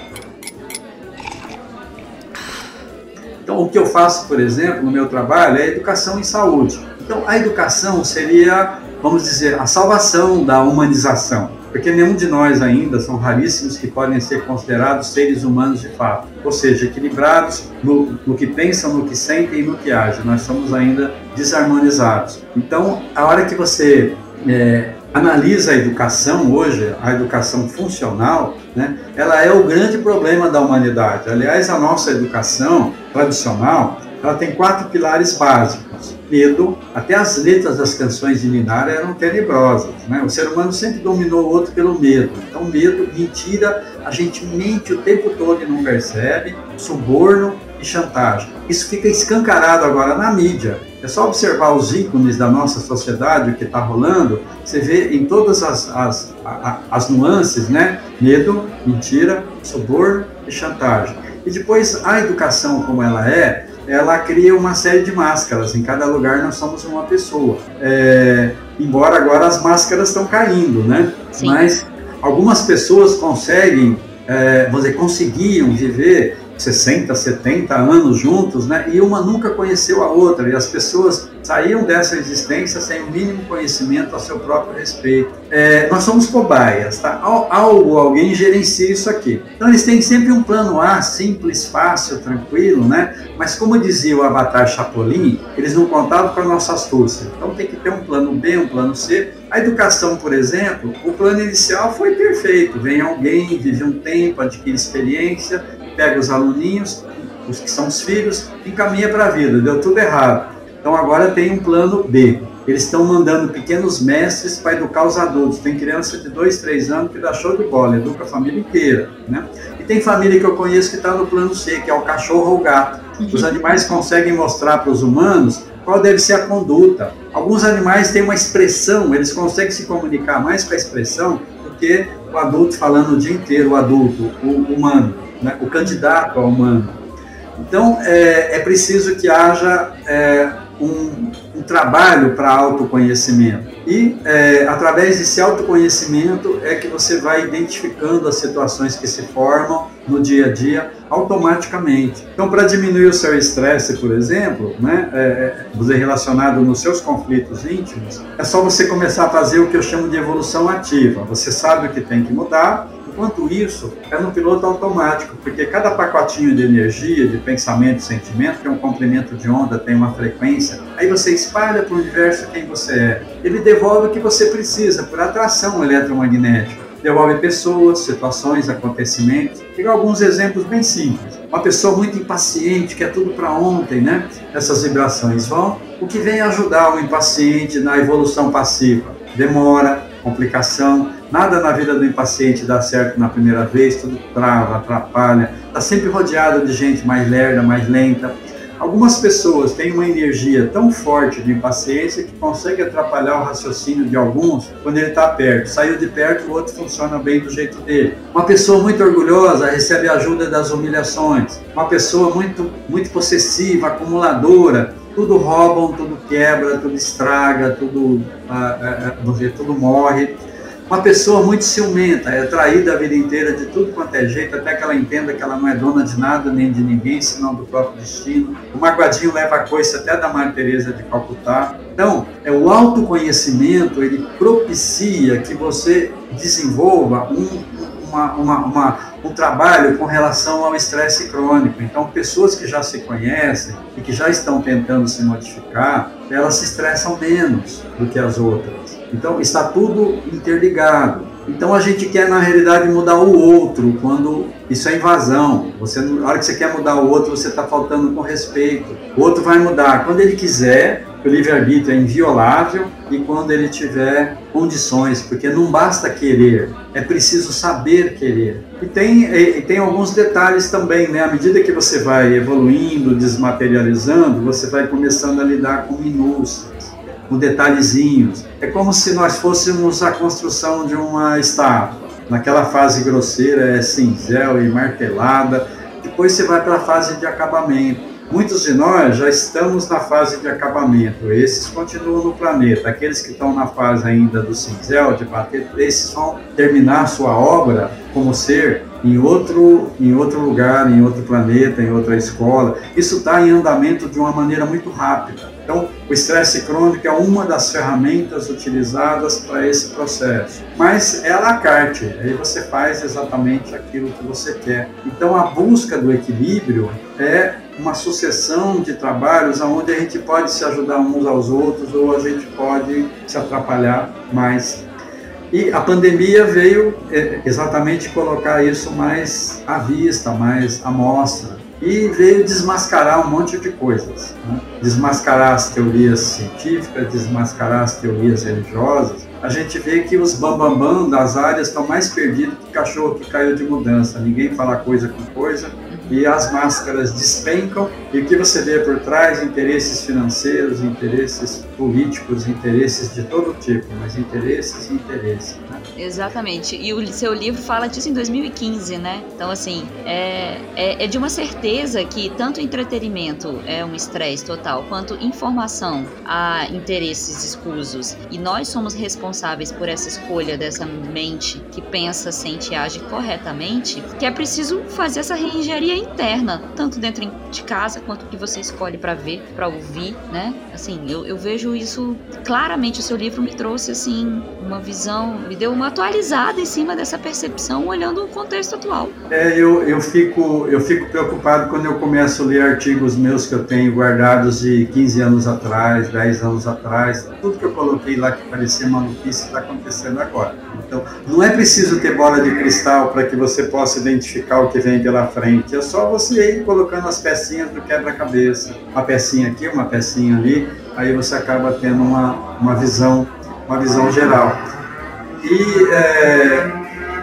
Então, o que eu faço, por exemplo, no meu trabalho é educação em saúde. Então, a educação seria, vamos dizer, a salvação da humanização, porque nenhum de nós ainda são raríssimos que podem ser considerados seres humanos de fato, ou seja, equilibrados no, no que pensam, no que sentem e no que agem. Nós somos ainda desarmonizados. Então, a hora que você é, analisa a educação hoje, a educação funcional, né, ela é o grande problema da humanidade. Aliás, a nossa educação tradicional, ela tem quatro pilares básicos. Medo, até as letras das canções de Ninar eram tenebrosas. Né? O ser humano sempre dominou o outro pelo medo. Então, medo, mentira, a gente mente o tempo todo e não percebe, suborno e chantagem. Isso fica escancarado agora na mídia. É só observar os ícones da nossa sociedade, o que está rolando, você vê em todas as, as, as nuances, né? Medo, mentira, suborno e chantagem. E depois a educação como ela é, ela cria uma série de máscaras. Em cada lugar nós somos uma pessoa. É, embora agora as máscaras estão caindo, né? Sim. Mas algumas pessoas conseguem, é, vamos dizer, conseguiam viver 60, 70 anos juntos, né? E uma nunca conheceu a outra, e as pessoas saíam dessa existência sem o mínimo conhecimento a seu próprio respeito. É, nós somos cobaias, tá? Algo, alguém gerencia isso aqui. Então eles têm sempre um plano A, simples, fácil, tranquilo, né? Mas como dizia o Avatar Chapolin, eles não contavam com a nossa astúcia. Então tem que ter um plano B, um plano C. A educação, por exemplo, o plano inicial foi perfeito. Vem alguém, vive um tempo, adquire experiência, pega os aluninhos, os que são os filhos, encaminha para a vida. Deu tudo errado. Então agora tem um plano B. Eles estão mandando pequenos mestres para educar os adultos. Tem criança de 2, 3 anos que dá show de bola, educa a família inteira. Né? E tem família que eu conheço que está no plano C, que é o cachorro ou o gato. Os animais conseguem mostrar para os humanos qual deve ser a conduta. Alguns animais têm uma expressão, eles conseguem se comunicar mais com a expressão do que o adulto falando o dia inteiro, o adulto, o humano né, o candidato ao humano. Então, é, é preciso que haja é, um, um, trabalho para autoconhecimento. E, é, através desse autoconhecimento, é que você vai identificando as situações que se formam no dia a dia automaticamente. Então, para diminuir o seu estresse, por exemplo, né, é, é, você relacionado nos seus conflitos íntimos, é só você começar a fazer o que eu chamo de evolução ativa. Você sabe o que tem que mudar, Enquanto isso, é no piloto automático, porque cada pacotinho de energia, de pensamento sentimento, tem um comprimento de onda, tem uma frequência, aí você espalha para o universo quem você é. Ele devolve o que você precisa, por atração eletromagnética. Devolve pessoas, situações, acontecimentos. Pegar alguns exemplos bem simples. Uma pessoa muito impaciente, quer tudo para ontem, né? Essas vibrações vão. O que vem ajudar o impaciente na evolução passiva? Demora, complicação, Nada na vida do impaciente dá certo na primeira vez, tudo trava, atrapalha, está sempre rodeado de gente mais lerda, mais lenta. Algumas pessoas têm uma energia tão forte de impaciência que consegue atrapalhar o raciocínio de alguns quando ele está perto. Saiu de perto, o outro funciona bem do jeito dele. Uma pessoa muito orgulhosa recebe ajuda das humilhações. Uma pessoa muito, muito possessiva, acumuladora, tudo roubam, tudo quebra, tudo estraga, tudo, ah, ah, ah tudo morre. Uma pessoa muito ciumenta, é traída a vida inteira de tudo quanto é jeito, até que ela entenda que ela não é dona de nada nem de ninguém, senão do próprio destino. O magoadinho leva a coisa até da Maria Teresa de Calcutá. Então, é o autoconhecimento, ele propicia que você desenvolva um, uma, uma, uma, um trabalho com relação ao estresse crônico. Então, pessoas que já se conhecem e que já estão tentando se modificar, elas se estressam menos do que as outras. Então está tudo interligado. Então a gente quer na realidade mudar o outro quando isso é invasão. Você na hora que você quer mudar o outro, você está faltando com respeito. O outro vai mudar quando ele quiser. O livre-arbítrio é inviolável e quando ele tiver condições, porque não basta querer, é preciso saber querer. E tem, e tem alguns detalhes também, né? À medida que você vai evoluindo, desmaterializando, você vai começando a lidar com minúcias com detalhezinhos. É como se nós fôssemos a construção de uma estátua. Naquela fase grosseira é cinzel e martelada, depois você vai para a fase de acabamento. Muitos de nós já estamos na fase de acabamento, esses continuam no planeta. Aqueles que estão na fase ainda do cinzel, de bater, esses vão terminar sua obra como ser em outro, em outro lugar, em outro planeta, em outra escola. Isso está em andamento de uma maneira muito rápida. Então, o estresse crônico é uma das ferramentas utilizadas para esse processo. Mas é la carte, aí você faz exatamente aquilo que você quer. Então, a busca do equilíbrio é uma sucessão de trabalhos onde a gente pode se ajudar uns aos outros ou a gente pode se atrapalhar mais e a pandemia veio é, exatamente colocar isso mais à vista, mais à mostra. E veio desmascarar um monte de coisas. Né? Desmascarar as teorias científicas, desmascarar as teorias religiosas. A gente vê que os bambambam bam, bam das áreas estão mais perdidos que cachorro que caiu de mudança. Ninguém fala coisa com coisa, e as máscaras despencam e o que você vê por trás interesses financeiros, interesses políticos, interesses de todo tipo, mas interesses e interesses. Né? Exatamente. E o seu livro fala disso em 2015, né? Então, assim, é, é, é de uma certeza que tanto entretenimento é um estresse total, quanto informação há interesses escusos. E nós somos responsáveis por essa escolha dessa mente que pensa, sente e age corretamente, que é preciso fazer essa reengenharia interna, tanto dentro de casa quanto que você escolhe para ver, para ouvir, né? Assim, eu, eu vejo isso claramente. O seu livro me trouxe assim uma visão, me deu uma atualizada em cima dessa percepção, olhando o contexto atual. É, eu, eu fico eu fico preocupado quando eu começo a ler artigos meus que eu tenho guardados de 15 anos atrás, 10 anos atrás, tudo que eu coloquei lá que parecia maluquice está acontecendo agora. Então, não é preciso ter bola de cristal para que você possa identificar o que vem pela frente. É só você ir colocando as pecinhas do quebra-cabeça. Uma pecinha aqui, uma pecinha ali, aí você acaba tendo uma, uma visão uma visão geral. E é,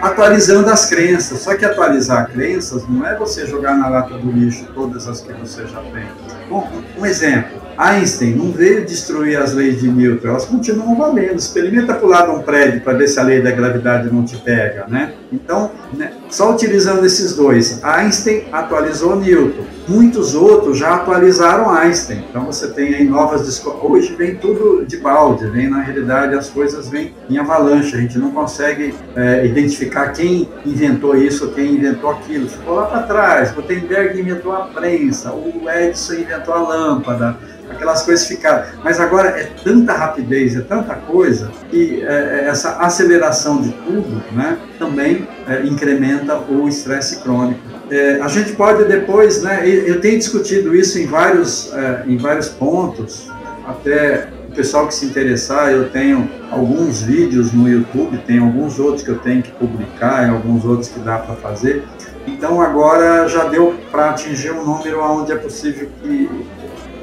atualizando as crenças. Só que atualizar crenças não é você jogar na lata do lixo todas as que você já tem. Bom, um exemplo. Einstein não veio destruir as leis de Newton, elas continuam valendo. Experimenta pular um prédio para ver se a lei da gravidade não te pega, né? Então, né, só utilizando esses dois, Einstein atualizou Newton, muitos outros já atualizaram Einstein. Então você tem aí novas descobertas. Hoje vem tudo de balde, vem na realidade as coisas vêm em avalanche. A gente não consegue é, identificar quem inventou isso, quem inventou aquilo. Ficou lá para trás. Gutenberg inventou a prensa, o Edison inventou a lâmpada aquelas coisas ficaram. Mas agora é tanta rapidez, é tanta coisa, que é, é essa aceleração de tudo né, também é, incrementa o estresse crônico. É, a gente pode depois, né, eu tenho discutido isso em vários, é, em vários pontos, até o pessoal que se interessar, eu tenho alguns vídeos no YouTube, tem alguns outros que eu tenho que publicar, alguns outros que dá para fazer. Então agora já deu para atingir um número onde é possível que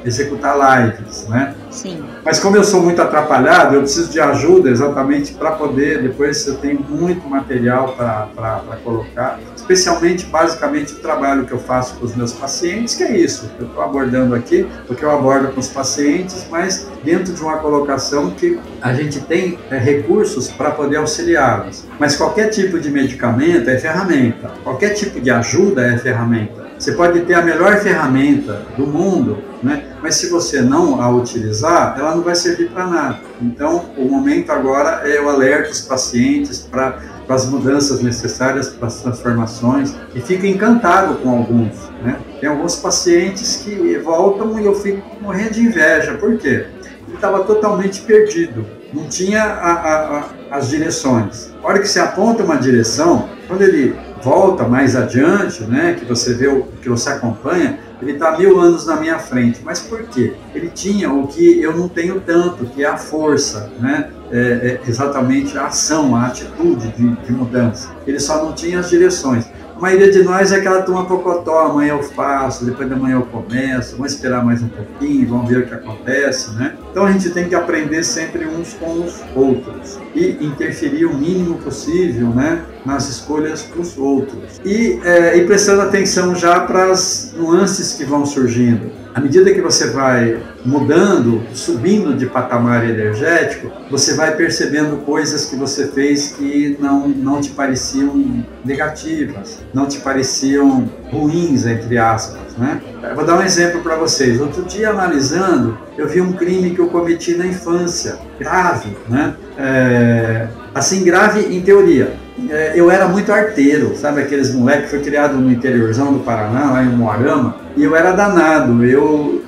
executar lives, né? Sim. Mas como eu sou muito atrapalhado, eu preciso de ajuda exatamente para poder, depois eu tenho muito material para colocar, especialmente, basicamente, o trabalho que eu faço com os meus pacientes, que é isso, que eu estou abordando aqui, porque eu abordo com os pacientes, mas dentro de uma colocação que a gente tem é, recursos para poder auxiliá-los. Mas qualquer tipo de medicamento é ferramenta, qualquer tipo de ajuda é ferramenta. Você pode ter a melhor ferramenta do mundo, né? mas se você não a utilizar, ela não vai servir para nada. Então, o momento agora é o alerta os pacientes para as mudanças necessárias, para as transformações, e fico encantado com alguns. Né? Tem alguns pacientes que voltam e eu fico morrendo de inveja. Por quê? Ele estava totalmente perdido, não tinha a, a, a, as direções. A hora que se aponta uma direção, quando ele volta mais adiante, né, que você vê o que você acompanha, ele está mil anos na minha frente. Mas por quê? Ele tinha o que eu não tenho tanto, que é a força, né? É, é exatamente a ação, a atitude de, de mudança. Ele só não tinha as direções maioria de nós é aquela turma pocotó, amanhã eu faço, depois da manhã eu começo, vamos esperar mais um pouquinho, vamos ver o que acontece, né? Então a gente tem que aprender sempre uns com os outros e interferir o mínimo possível, né, nas escolhas dos outros. E, é, e prestando atenção já para as nuances que vão surgindo à medida que você vai mudando, subindo de patamar energético, você vai percebendo coisas que você fez que não, não te pareciam negativas, não te pareciam ruins, entre aspas. Né? Eu vou dar um exemplo para vocês. Outro dia, analisando, eu vi um crime que eu cometi na infância, grave, né? É, assim, grave em teoria. É, eu era muito arteiro, sabe aqueles moleques que foi criado no interiorzão do Paraná, lá em Moarama, e eu era danado. Eu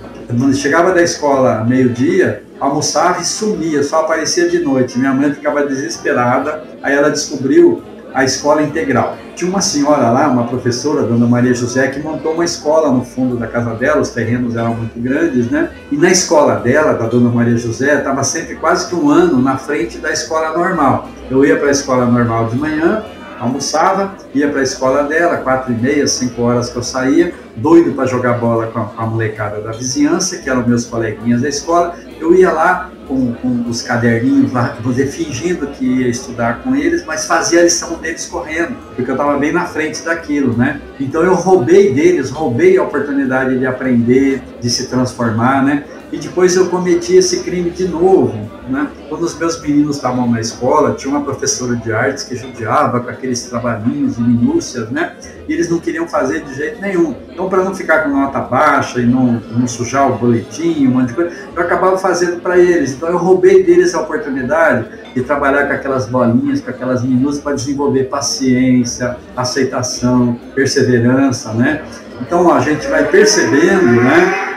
chegava da escola meio-dia, almoçava e sumia, só aparecia de noite. Minha mãe ficava desesperada, aí ela descobriu a escola integral. Tinha uma senhora lá, uma professora, Dona Maria José, que montou uma escola no fundo da casa dela, os terrenos eram muito grandes, né? E na escola dela, da Dona Maria José, estava sempre quase que um ano na frente da escola normal. Eu ia para a escola normal de manhã, almoçava, ia para a escola dela, quatro e meia, cinco horas que eu saía, doido para jogar bola com a, com a, molecada da vizinhança, que eram meus coleguinhas da escola. Eu ia lá com, com os caderninhos lá, fingindo que ia estudar com eles, mas fazia a lição deles correndo, porque eu estava bem na frente daquilo, né? Então eu roubei deles, roubei a oportunidade de aprender, de se transformar, né? E depois eu cometi esse crime de novo, né? Quando os meus meninos estavam na escola, tinha uma professora de artes que judiava com aqueles trabalhinhos de minúcias, né? E eles não queriam fazer de jeito nenhum. Então, para não ficar com nota baixa e não, não sujar o boletim, um monte de coisa, eu acabava fazendo para eles. Então, eu roubei deles a oportunidade de trabalhar com aquelas bolinhas, com aquelas minúcias para desenvolver paciência, aceitação, perseverança, né? Então, a gente vai percebendo, né?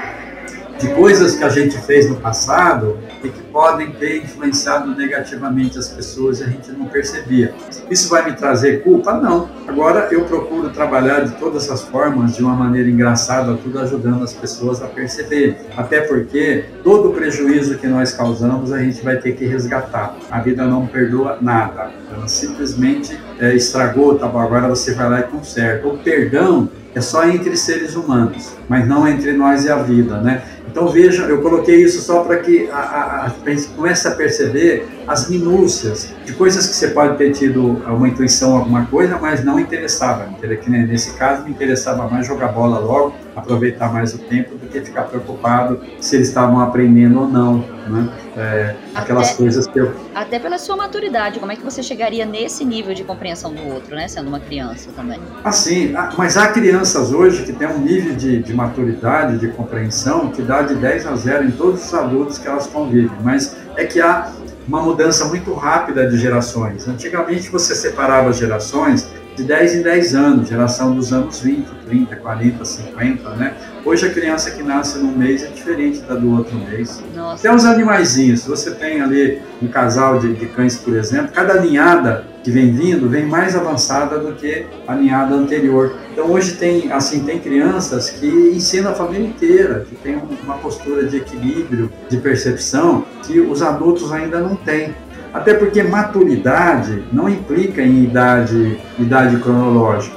De coisas que a gente fez no passado e que podem ter influenciado negativamente as pessoas e a gente não percebia. Isso vai me trazer culpa? Não. Agora eu procuro trabalhar de todas as formas, de uma maneira engraçada, tudo ajudando as pessoas a perceber. Até porque todo prejuízo que nós causamos a gente vai ter que resgatar. A vida não perdoa nada. Ela simplesmente é, estragou, tá bom, agora você vai lá e conserta. O perdão é só entre seres humanos, mas não entre nós e a vida, né? Então veja, eu coloquei isso só para que a, a, comece a perceber as minúcias de coisas que você pode ter tido uma intuição, alguma coisa, mas não interessava. Que nesse caso me interessava mais jogar bola logo, aproveitar mais o tempo do que ficar preocupado se eles estavam aprendendo ou não, né? É, aquelas até, coisas que eu... Até pela sua maturidade, como é que você chegaria nesse nível de compreensão do outro, né? Sendo uma criança também. Assim, mas há crianças hoje que têm um nível de, de maturidade, de compreensão, que dá de 10 a 0 em todos os adultos que elas convivem, mas é que há uma mudança muito rápida de gerações. Antigamente você separava as gerações de 10 em 10 anos, geração dos anos 20, 30, 40, 50, né? Hoje a criança que nasce num mês é diferente da do outro mês. Nossa. Tem os animaizinhos, você tem ali um casal de, de cães, por exemplo, cada ninhada que vem vindo vem mais avançada do que a ninhada anterior. Então hoje tem assim tem crianças que ensinam a família inteira, que tem uma postura de equilíbrio, de percepção que os adultos ainda não têm. Até porque maturidade não implica em idade, idade cronológica.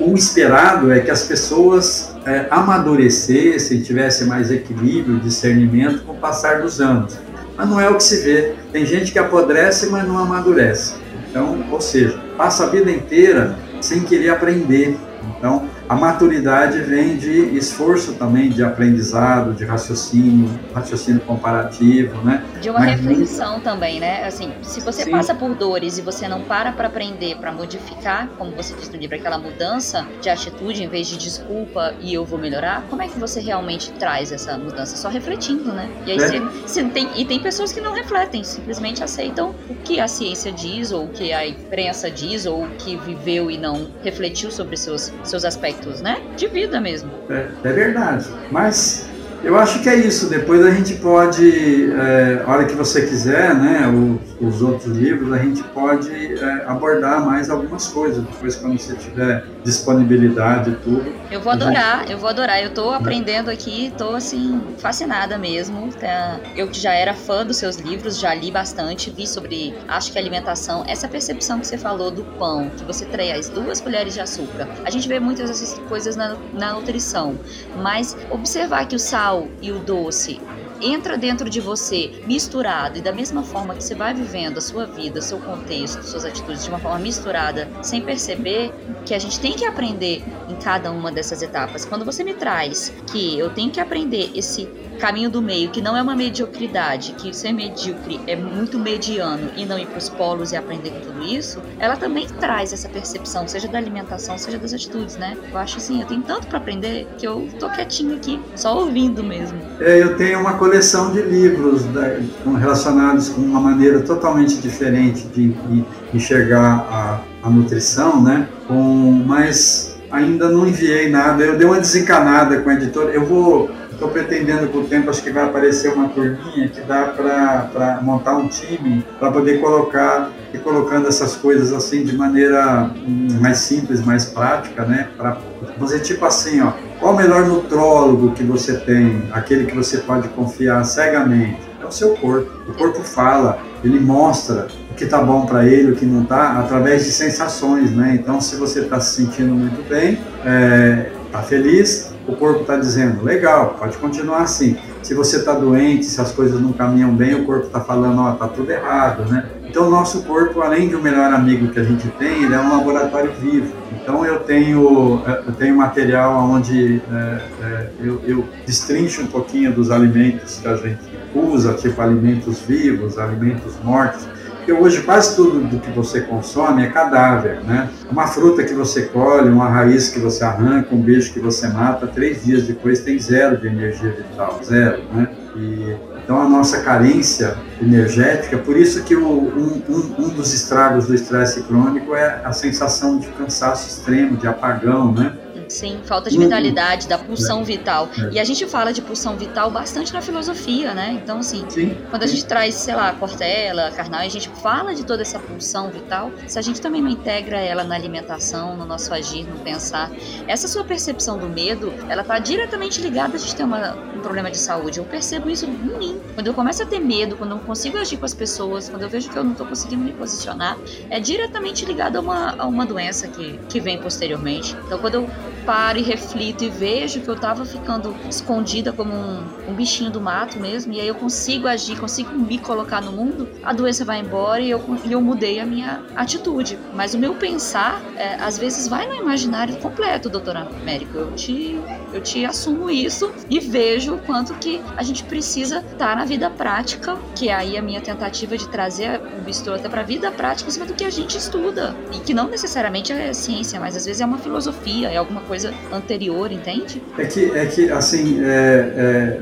O esperado é que as pessoas é, amadurecessem, tivessem mais equilíbrio, discernimento com o passar dos anos. Mas não é o que se vê. Tem gente que apodrece, mas não amadurece. Então, ou seja, passa a vida inteira sem querer aprender. Então, a maturidade vem de esforço também, de aprendizado, de raciocínio, raciocínio comparativo, né? De uma Mas reflexão também, né? Assim, se você Sim. passa por dores e você não para para aprender, para modificar, como você diz no livro, aquela mudança de atitude em vez de desculpa e eu vou melhorar, como é que você realmente traz essa mudança? Só refletindo, né? E aí é. você, você tem, e tem pessoas que não refletem, simplesmente aceitam o que a ciência diz, ou o que a imprensa diz, ou o que viveu e não refletiu sobre seus, seus aspectos né? De vida mesmo. É, é verdade. Mas eu acho que é isso. Depois a gente pode, é, a hora que você quiser, né, os, os outros livros, a gente pode é, abordar mais algumas coisas. Depois, quando você tiver disponibilidade e tudo. Eu vou adorar, gente... eu vou adorar. Eu tô aprendendo aqui, tô assim, fascinada mesmo. Tá? Eu que já era fã dos seus livros, já li bastante, vi sobre, acho que alimentação, essa percepção que você falou do pão, que você traz duas colheres de açúcar. A gente vê muitas dessas coisas na, na nutrição, mas observar que o sal e o doce entra dentro de você misturado e da mesma forma que você vai vivendo a sua vida, seu contexto, suas atitudes de uma forma misturada, sem perceber que a gente tem que aprender em cada uma dessas etapas. Quando você me traz que eu tenho que aprender esse caminho do meio, que não é uma mediocridade, que ser medíocre é muito mediano e não ir para os polos e aprender com tudo isso, ela também traz essa percepção, seja da alimentação, seja das atitudes, né? Eu acho assim, eu tenho tanto para aprender que eu tô quietinho aqui, só ouvindo mesmo. É, eu tenho uma coleção de livros da, relacionados com uma maneira totalmente diferente de, de enxergar a, a nutrição, né? Com, mas ainda não enviei nada. Eu dei uma desencanada com a editora. Eu vou Estou pretendendo com o tempo, acho que vai aparecer uma turminha que dá para montar um time para poder colocar e colocando essas coisas assim de maneira hum, mais simples, mais prática, né? Para fazer tipo assim, ó, qual o melhor nutrólogo que você tem, aquele que você pode confiar cegamente? É o seu corpo. O corpo fala, ele mostra o que está bom para ele, o que não está, através de sensações, né? Então, se você está se sentindo muito bem, é, feliz, o corpo está dizendo, legal, pode continuar assim. Se você está doente, se as coisas não caminham bem, o corpo está falando, ó, oh, tá tudo errado, né? Então, o nosso corpo, além de um melhor amigo que a gente tem, ele é um laboratório vivo. Então, eu tenho, eu tenho material onde é, é, eu, eu destrincho um pouquinho dos alimentos que a gente usa, tipo alimentos vivos, alimentos mortos, porque hoje quase tudo do que você consome é cadáver, né? Uma fruta que você colhe, uma raiz que você arranca, um beijo que você mata, três dias depois tem zero de energia vital, zero, né? E, então a nossa carência energética, por isso que o, um, um, um dos estragos do estresse crônico é a sensação de cansaço extremo, de apagão, né? Sim, falta de vitalidade, da pulsão é. vital. É. E a gente fala de pulsão vital bastante na filosofia, né? Então, assim, sim, quando a gente traz, sei lá, Cortella, Karnal, a gente fala de toda essa pulsão vital, se a gente também não integra ela na alimentação, no nosso agir, no pensar, essa sua percepção do medo, ela tá diretamente ligada a gente ter uma, um problema de saúde. Eu percebo isso em mim. Quando eu começo a ter medo, quando eu não consigo agir com as pessoas, quando eu vejo que eu não tô conseguindo me posicionar, é diretamente ligado a uma, a uma doença que, que vem posteriormente. Então, quando eu paro e reflito e vejo que eu tava ficando escondida como um, um bichinho do mato mesmo, e aí eu consigo agir, consigo me colocar no mundo, a doença vai embora e eu, e eu mudei a minha atitude. Mas o meu pensar, é, às vezes, vai no imaginário completo, doutora Américo. Eu te eu te assumo isso e vejo o quanto que a gente precisa estar tá na vida prática, que é aí a minha tentativa de trazer o bistrô até para a vida prática em cima do que a gente estuda. E que não necessariamente é ciência, mas às vezes é uma filosofia, é alguma coisa anterior, entende? É que, é que assim, é, é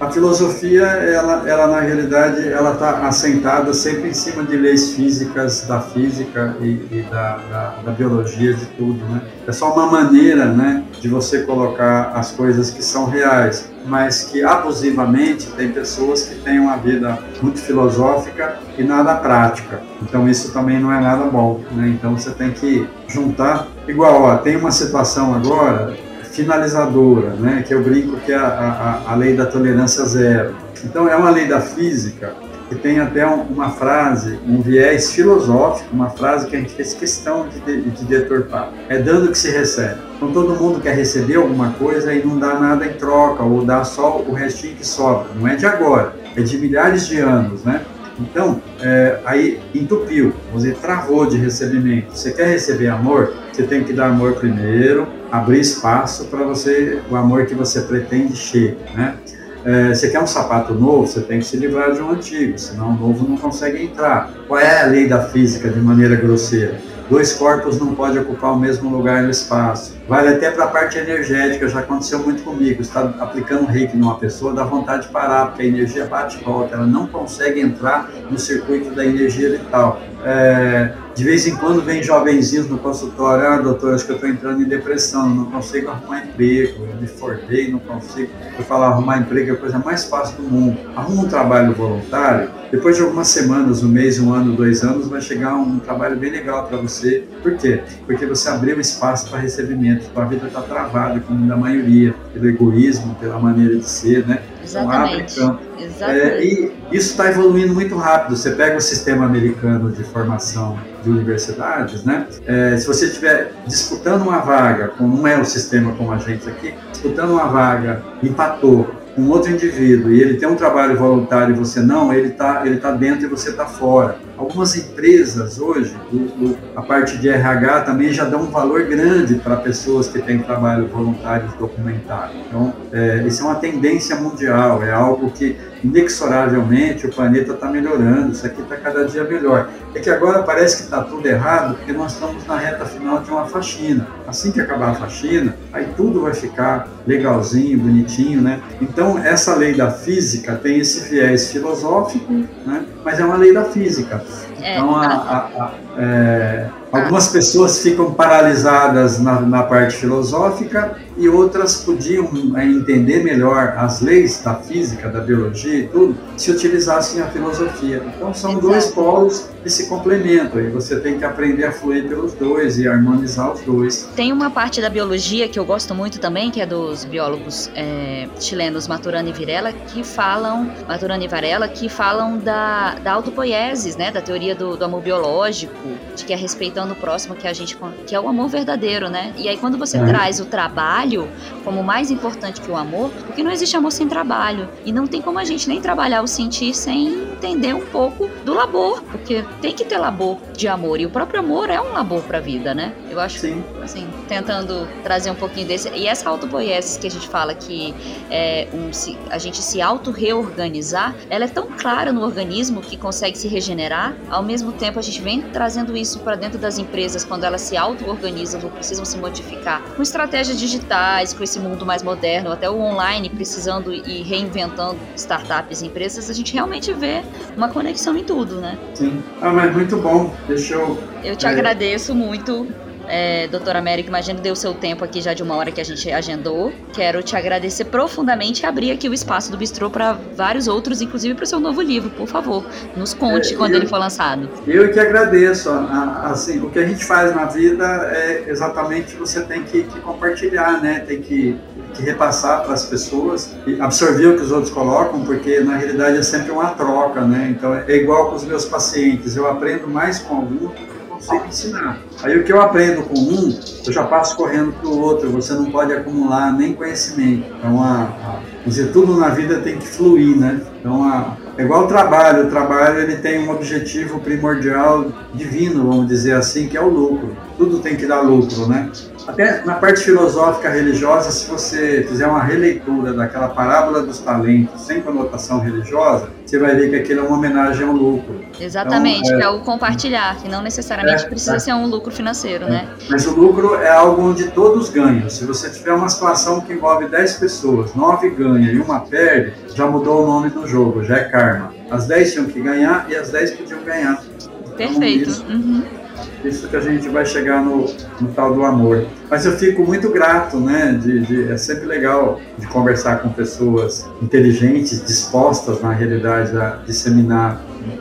a filosofia, ela, ela na realidade, ela está assentada sempre em cima de leis físicas, da física e, e da, da, da, biologia, de tudo, né? É só uma maneira, né, de você colocar as coisas que são reais, mas que abusivamente tem pessoas que têm uma vida muito filosófica e nada prática. Então isso também não é nada bom, né? Então você tem que juntar. Igual, ó, tem uma situação agora finalizadora, né, que eu brinco que é a, a, a lei da tolerância zero. Então, é uma lei da física que tem até uma frase, um viés filosófico, uma frase que a gente fez questão de, de deturpar. É dando que se recebe. Então todo mundo quer receber alguma coisa e não dá nada em troca, ou dá só o restinho que sobra. Não é de agora, é de milhares de anos, né? Então, é, aí entupiu, você travou de recebimento. Você quer receber amor? Você tem que dar amor primeiro, abrir espaço para você, o amor que você pretende chegue, né? É, você quer um sapato novo, você tem que se livrar de um antigo, senão o novo não consegue entrar. Qual é a lei da física de maneira grosseira? Dois corpos não podem ocupar o mesmo lugar no espaço. Vale até para a parte energética, já aconteceu muito comigo. Está aplicando reiki numa pessoa, dá vontade de parar, porque a energia bate e volta, ela não consegue entrar no circuito da energia vital. É, de vez em quando vem jovenzinhos no consultório, ah, doutor, acho que eu estou entrando em depressão, não consigo arrumar emprego, eu me formei, não consigo. Eu falo, arrumar emprego é a coisa mais fácil do mundo. Arruma um trabalho voluntário, depois de algumas semanas, um mês, um ano, dois anos, vai chegar um trabalho bem legal para você. Por quê? Porque você abriu espaço para recebimento, sua vida está travada, como da maioria, pelo egoísmo, pela maneira de ser, né? Exatamente. Então, Exatamente. É, e isso está evoluindo muito rápido. Você pega o sistema americano de formação de universidades, né? É, se você estiver disputando uma vaga, como não é o sistema como a gente aqui, disputando uma vaga, empatou com outro indivíduo e ele tem um trabalho voluntário e você não, ele está ele tá dentro e você está fora. Algumas empresas hoje, a parte de RH também já dão um valor grande para pessoas que têm trabalho voluntário documentado. Então, é, isso é uma tendência mundial, é algo que inexoravelmente o planeta está melhorando, isso aqui está cada dia melhor. É que agora parece que está tudo errado porque nós estamos na reta final de uma faxina. Assim que acabar a faxina, aí tudo vai ficar legalzinho, bonitinho, né? Então, essa lei da física tem esse viés filosófico, né? Mas é uma lei da física. É, então, a, a, a, é, algumas pessoas ficam paralisadas na, na, parte filosófica e outras podiam é, entender melhor as leis da física, da biologia e tudo, se utilizassem a filosofia. Então, são Exato. dois polos que se complementam e você tem que aprender a fluir pelos dois e harmonizar os dois. Tem uma parte da biologia que eu gosto muito também, que é dos biólogos é, chilenos Maturana e Virela, que falam, Maturana e Varela, que falam da, da autopoiesis, né, da teoria do, do, amor biológico, de que é respeitando o próximo que a gente que é o amor verdadeiro, né? E aí quando você é. traz o trabalho como mais importante que o amor, porque não existe amor sem trabalho e não tem como a gente nem trabalhar o sentir sem entender um pouco do labor, porque tem que ter labor de amor e o próprio amor é um labor para a vida, né? Eu acho Sim. assim, tentando trazer um pouquinho desse e essa autopoiesis que a gente fala que é um a gente se auto reorganizar, ela é tão clara no organismo que consegue se regenerar ao mesmo tempo, a gente vem trazendo isso para dentro das empresas quando elas se auto-organizam ou precisam se modificar com estratégias digitais, com esse mundo mais moderno, até o online precisando e reinventando startups e empresas, a gente realmente vê uma conexão em tudo, né? Sim. Ah, mas muito bom. Deixa eu. Eu te é... agradeço muito é, doutora América, imagino deu seu tempo aqui já de uma hora que a gente agendou. Quero te agradecer profundamente e abrir aqui o espaço do Bistrô para vários outros, inclusive para o seu novo livro, por favor. Nos conte é, quando eu, ele for lançado. Eu que agradeço. Assim, o que a gente faz na vida é exatamente você tem que, que compartilhar, né? Tem que que repassar para as pessoas e absorver o que os outros colocam, porque na realidade é sempre uma troca, né? Então é igual com os meus pacientes, eu aprendo mais com algum consigo ensinar. Aí o que eu aprendo com um, eu já passo correndo para o outro. Você não pode acumular nem conhecimento. Então, a, a, dizer, tudo na vida tem que fluir, né? Então, a, é igual o trabalho. O trabalho ele tem um objetivo primordial divino, vamos dizer assim, que é o lucro. Tudo tem que dar lucro, né? Até na parte filosófica religiosa, se você fizer uma releitura daquela parábola dos talentos sem conotação religiosa, você vai ver que aquilo é uma homenagem ao lucro. Exatamente, então, é, é o compartilhar, que não necessariamente é, precisa é, ser um lucro financeiro, né? Mas o lucro é algo onde todos ganham. Se você tiver uma situação que envolve 10 pessoas, 9 ganham e uma perde, já mudou o nome do jogo, já é karma. As 10 tinham que ganhar e as 10 podiam ganhar. Perfeito. Então, isso, uhum. Isso, que a gente vai chegar no, no, tal do amor. Mas eu fico muito grato, né? De, de, é sempre legal de conversar com pessoas inteligentes, dispostas, na realidade, a disseminar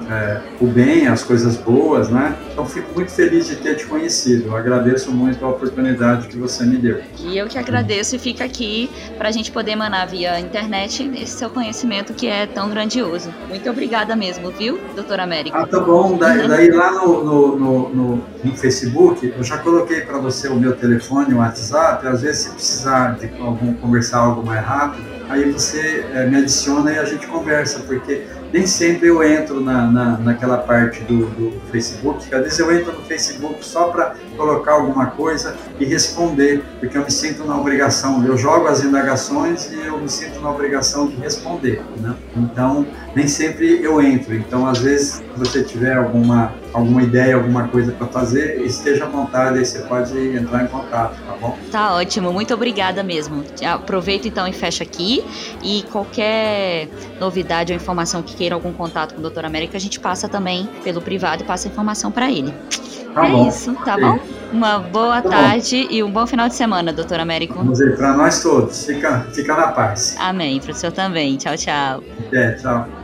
é, o bem, as coisas boas, né? Então fico muito feliz de ter te conhecido. Eu agradeço muito a oportunidade que você me deu. E eu que agradeço e fica aqui para a gente poder emanar via internet esse seu conhecimento que é tão grandioso. Muito obrigada mesmo, viu, doutor Américo? Ah, tá bom. Daí, daí lá no, no, no, no, Facebook, eu já coloquei para você o meu telefone, o WhatsApp. Às vezes, se precisar de algum, conversar algo mais rápido, aí você é, me adiciona e a gente conversa, porque nem sempre eu entro na, na, naquela parte do, do Facebook, às vezes eu entro no Facebook só para colocar alguma coisa e responder, porque eu me sinto na obrigação, eu jogo as indagações e eu me sinto na obrigação de responder, né? Então, nem sempre eu entro, então às vezes se você tiver alguma alguma ideia, alguma coisa para fazer, esteja à vontade, aí você pode entrar em contato, tá bom? Tá ótimo, muito obrigada mesmo. Aproveito então e fecho aqui e qualquer novidade ou informação que queira algum contato com o Doutor América, a gente passa também pelo privado e passa informação para ele. Tá é bom. isso, tá bom? Uma boa tá tarde bom. e um bom final de semana, doutor Américo. Vamos ver, para nós todos. Fica, fica na paz. Amém, para o senhor também. Tchau, tchau. É, tchau.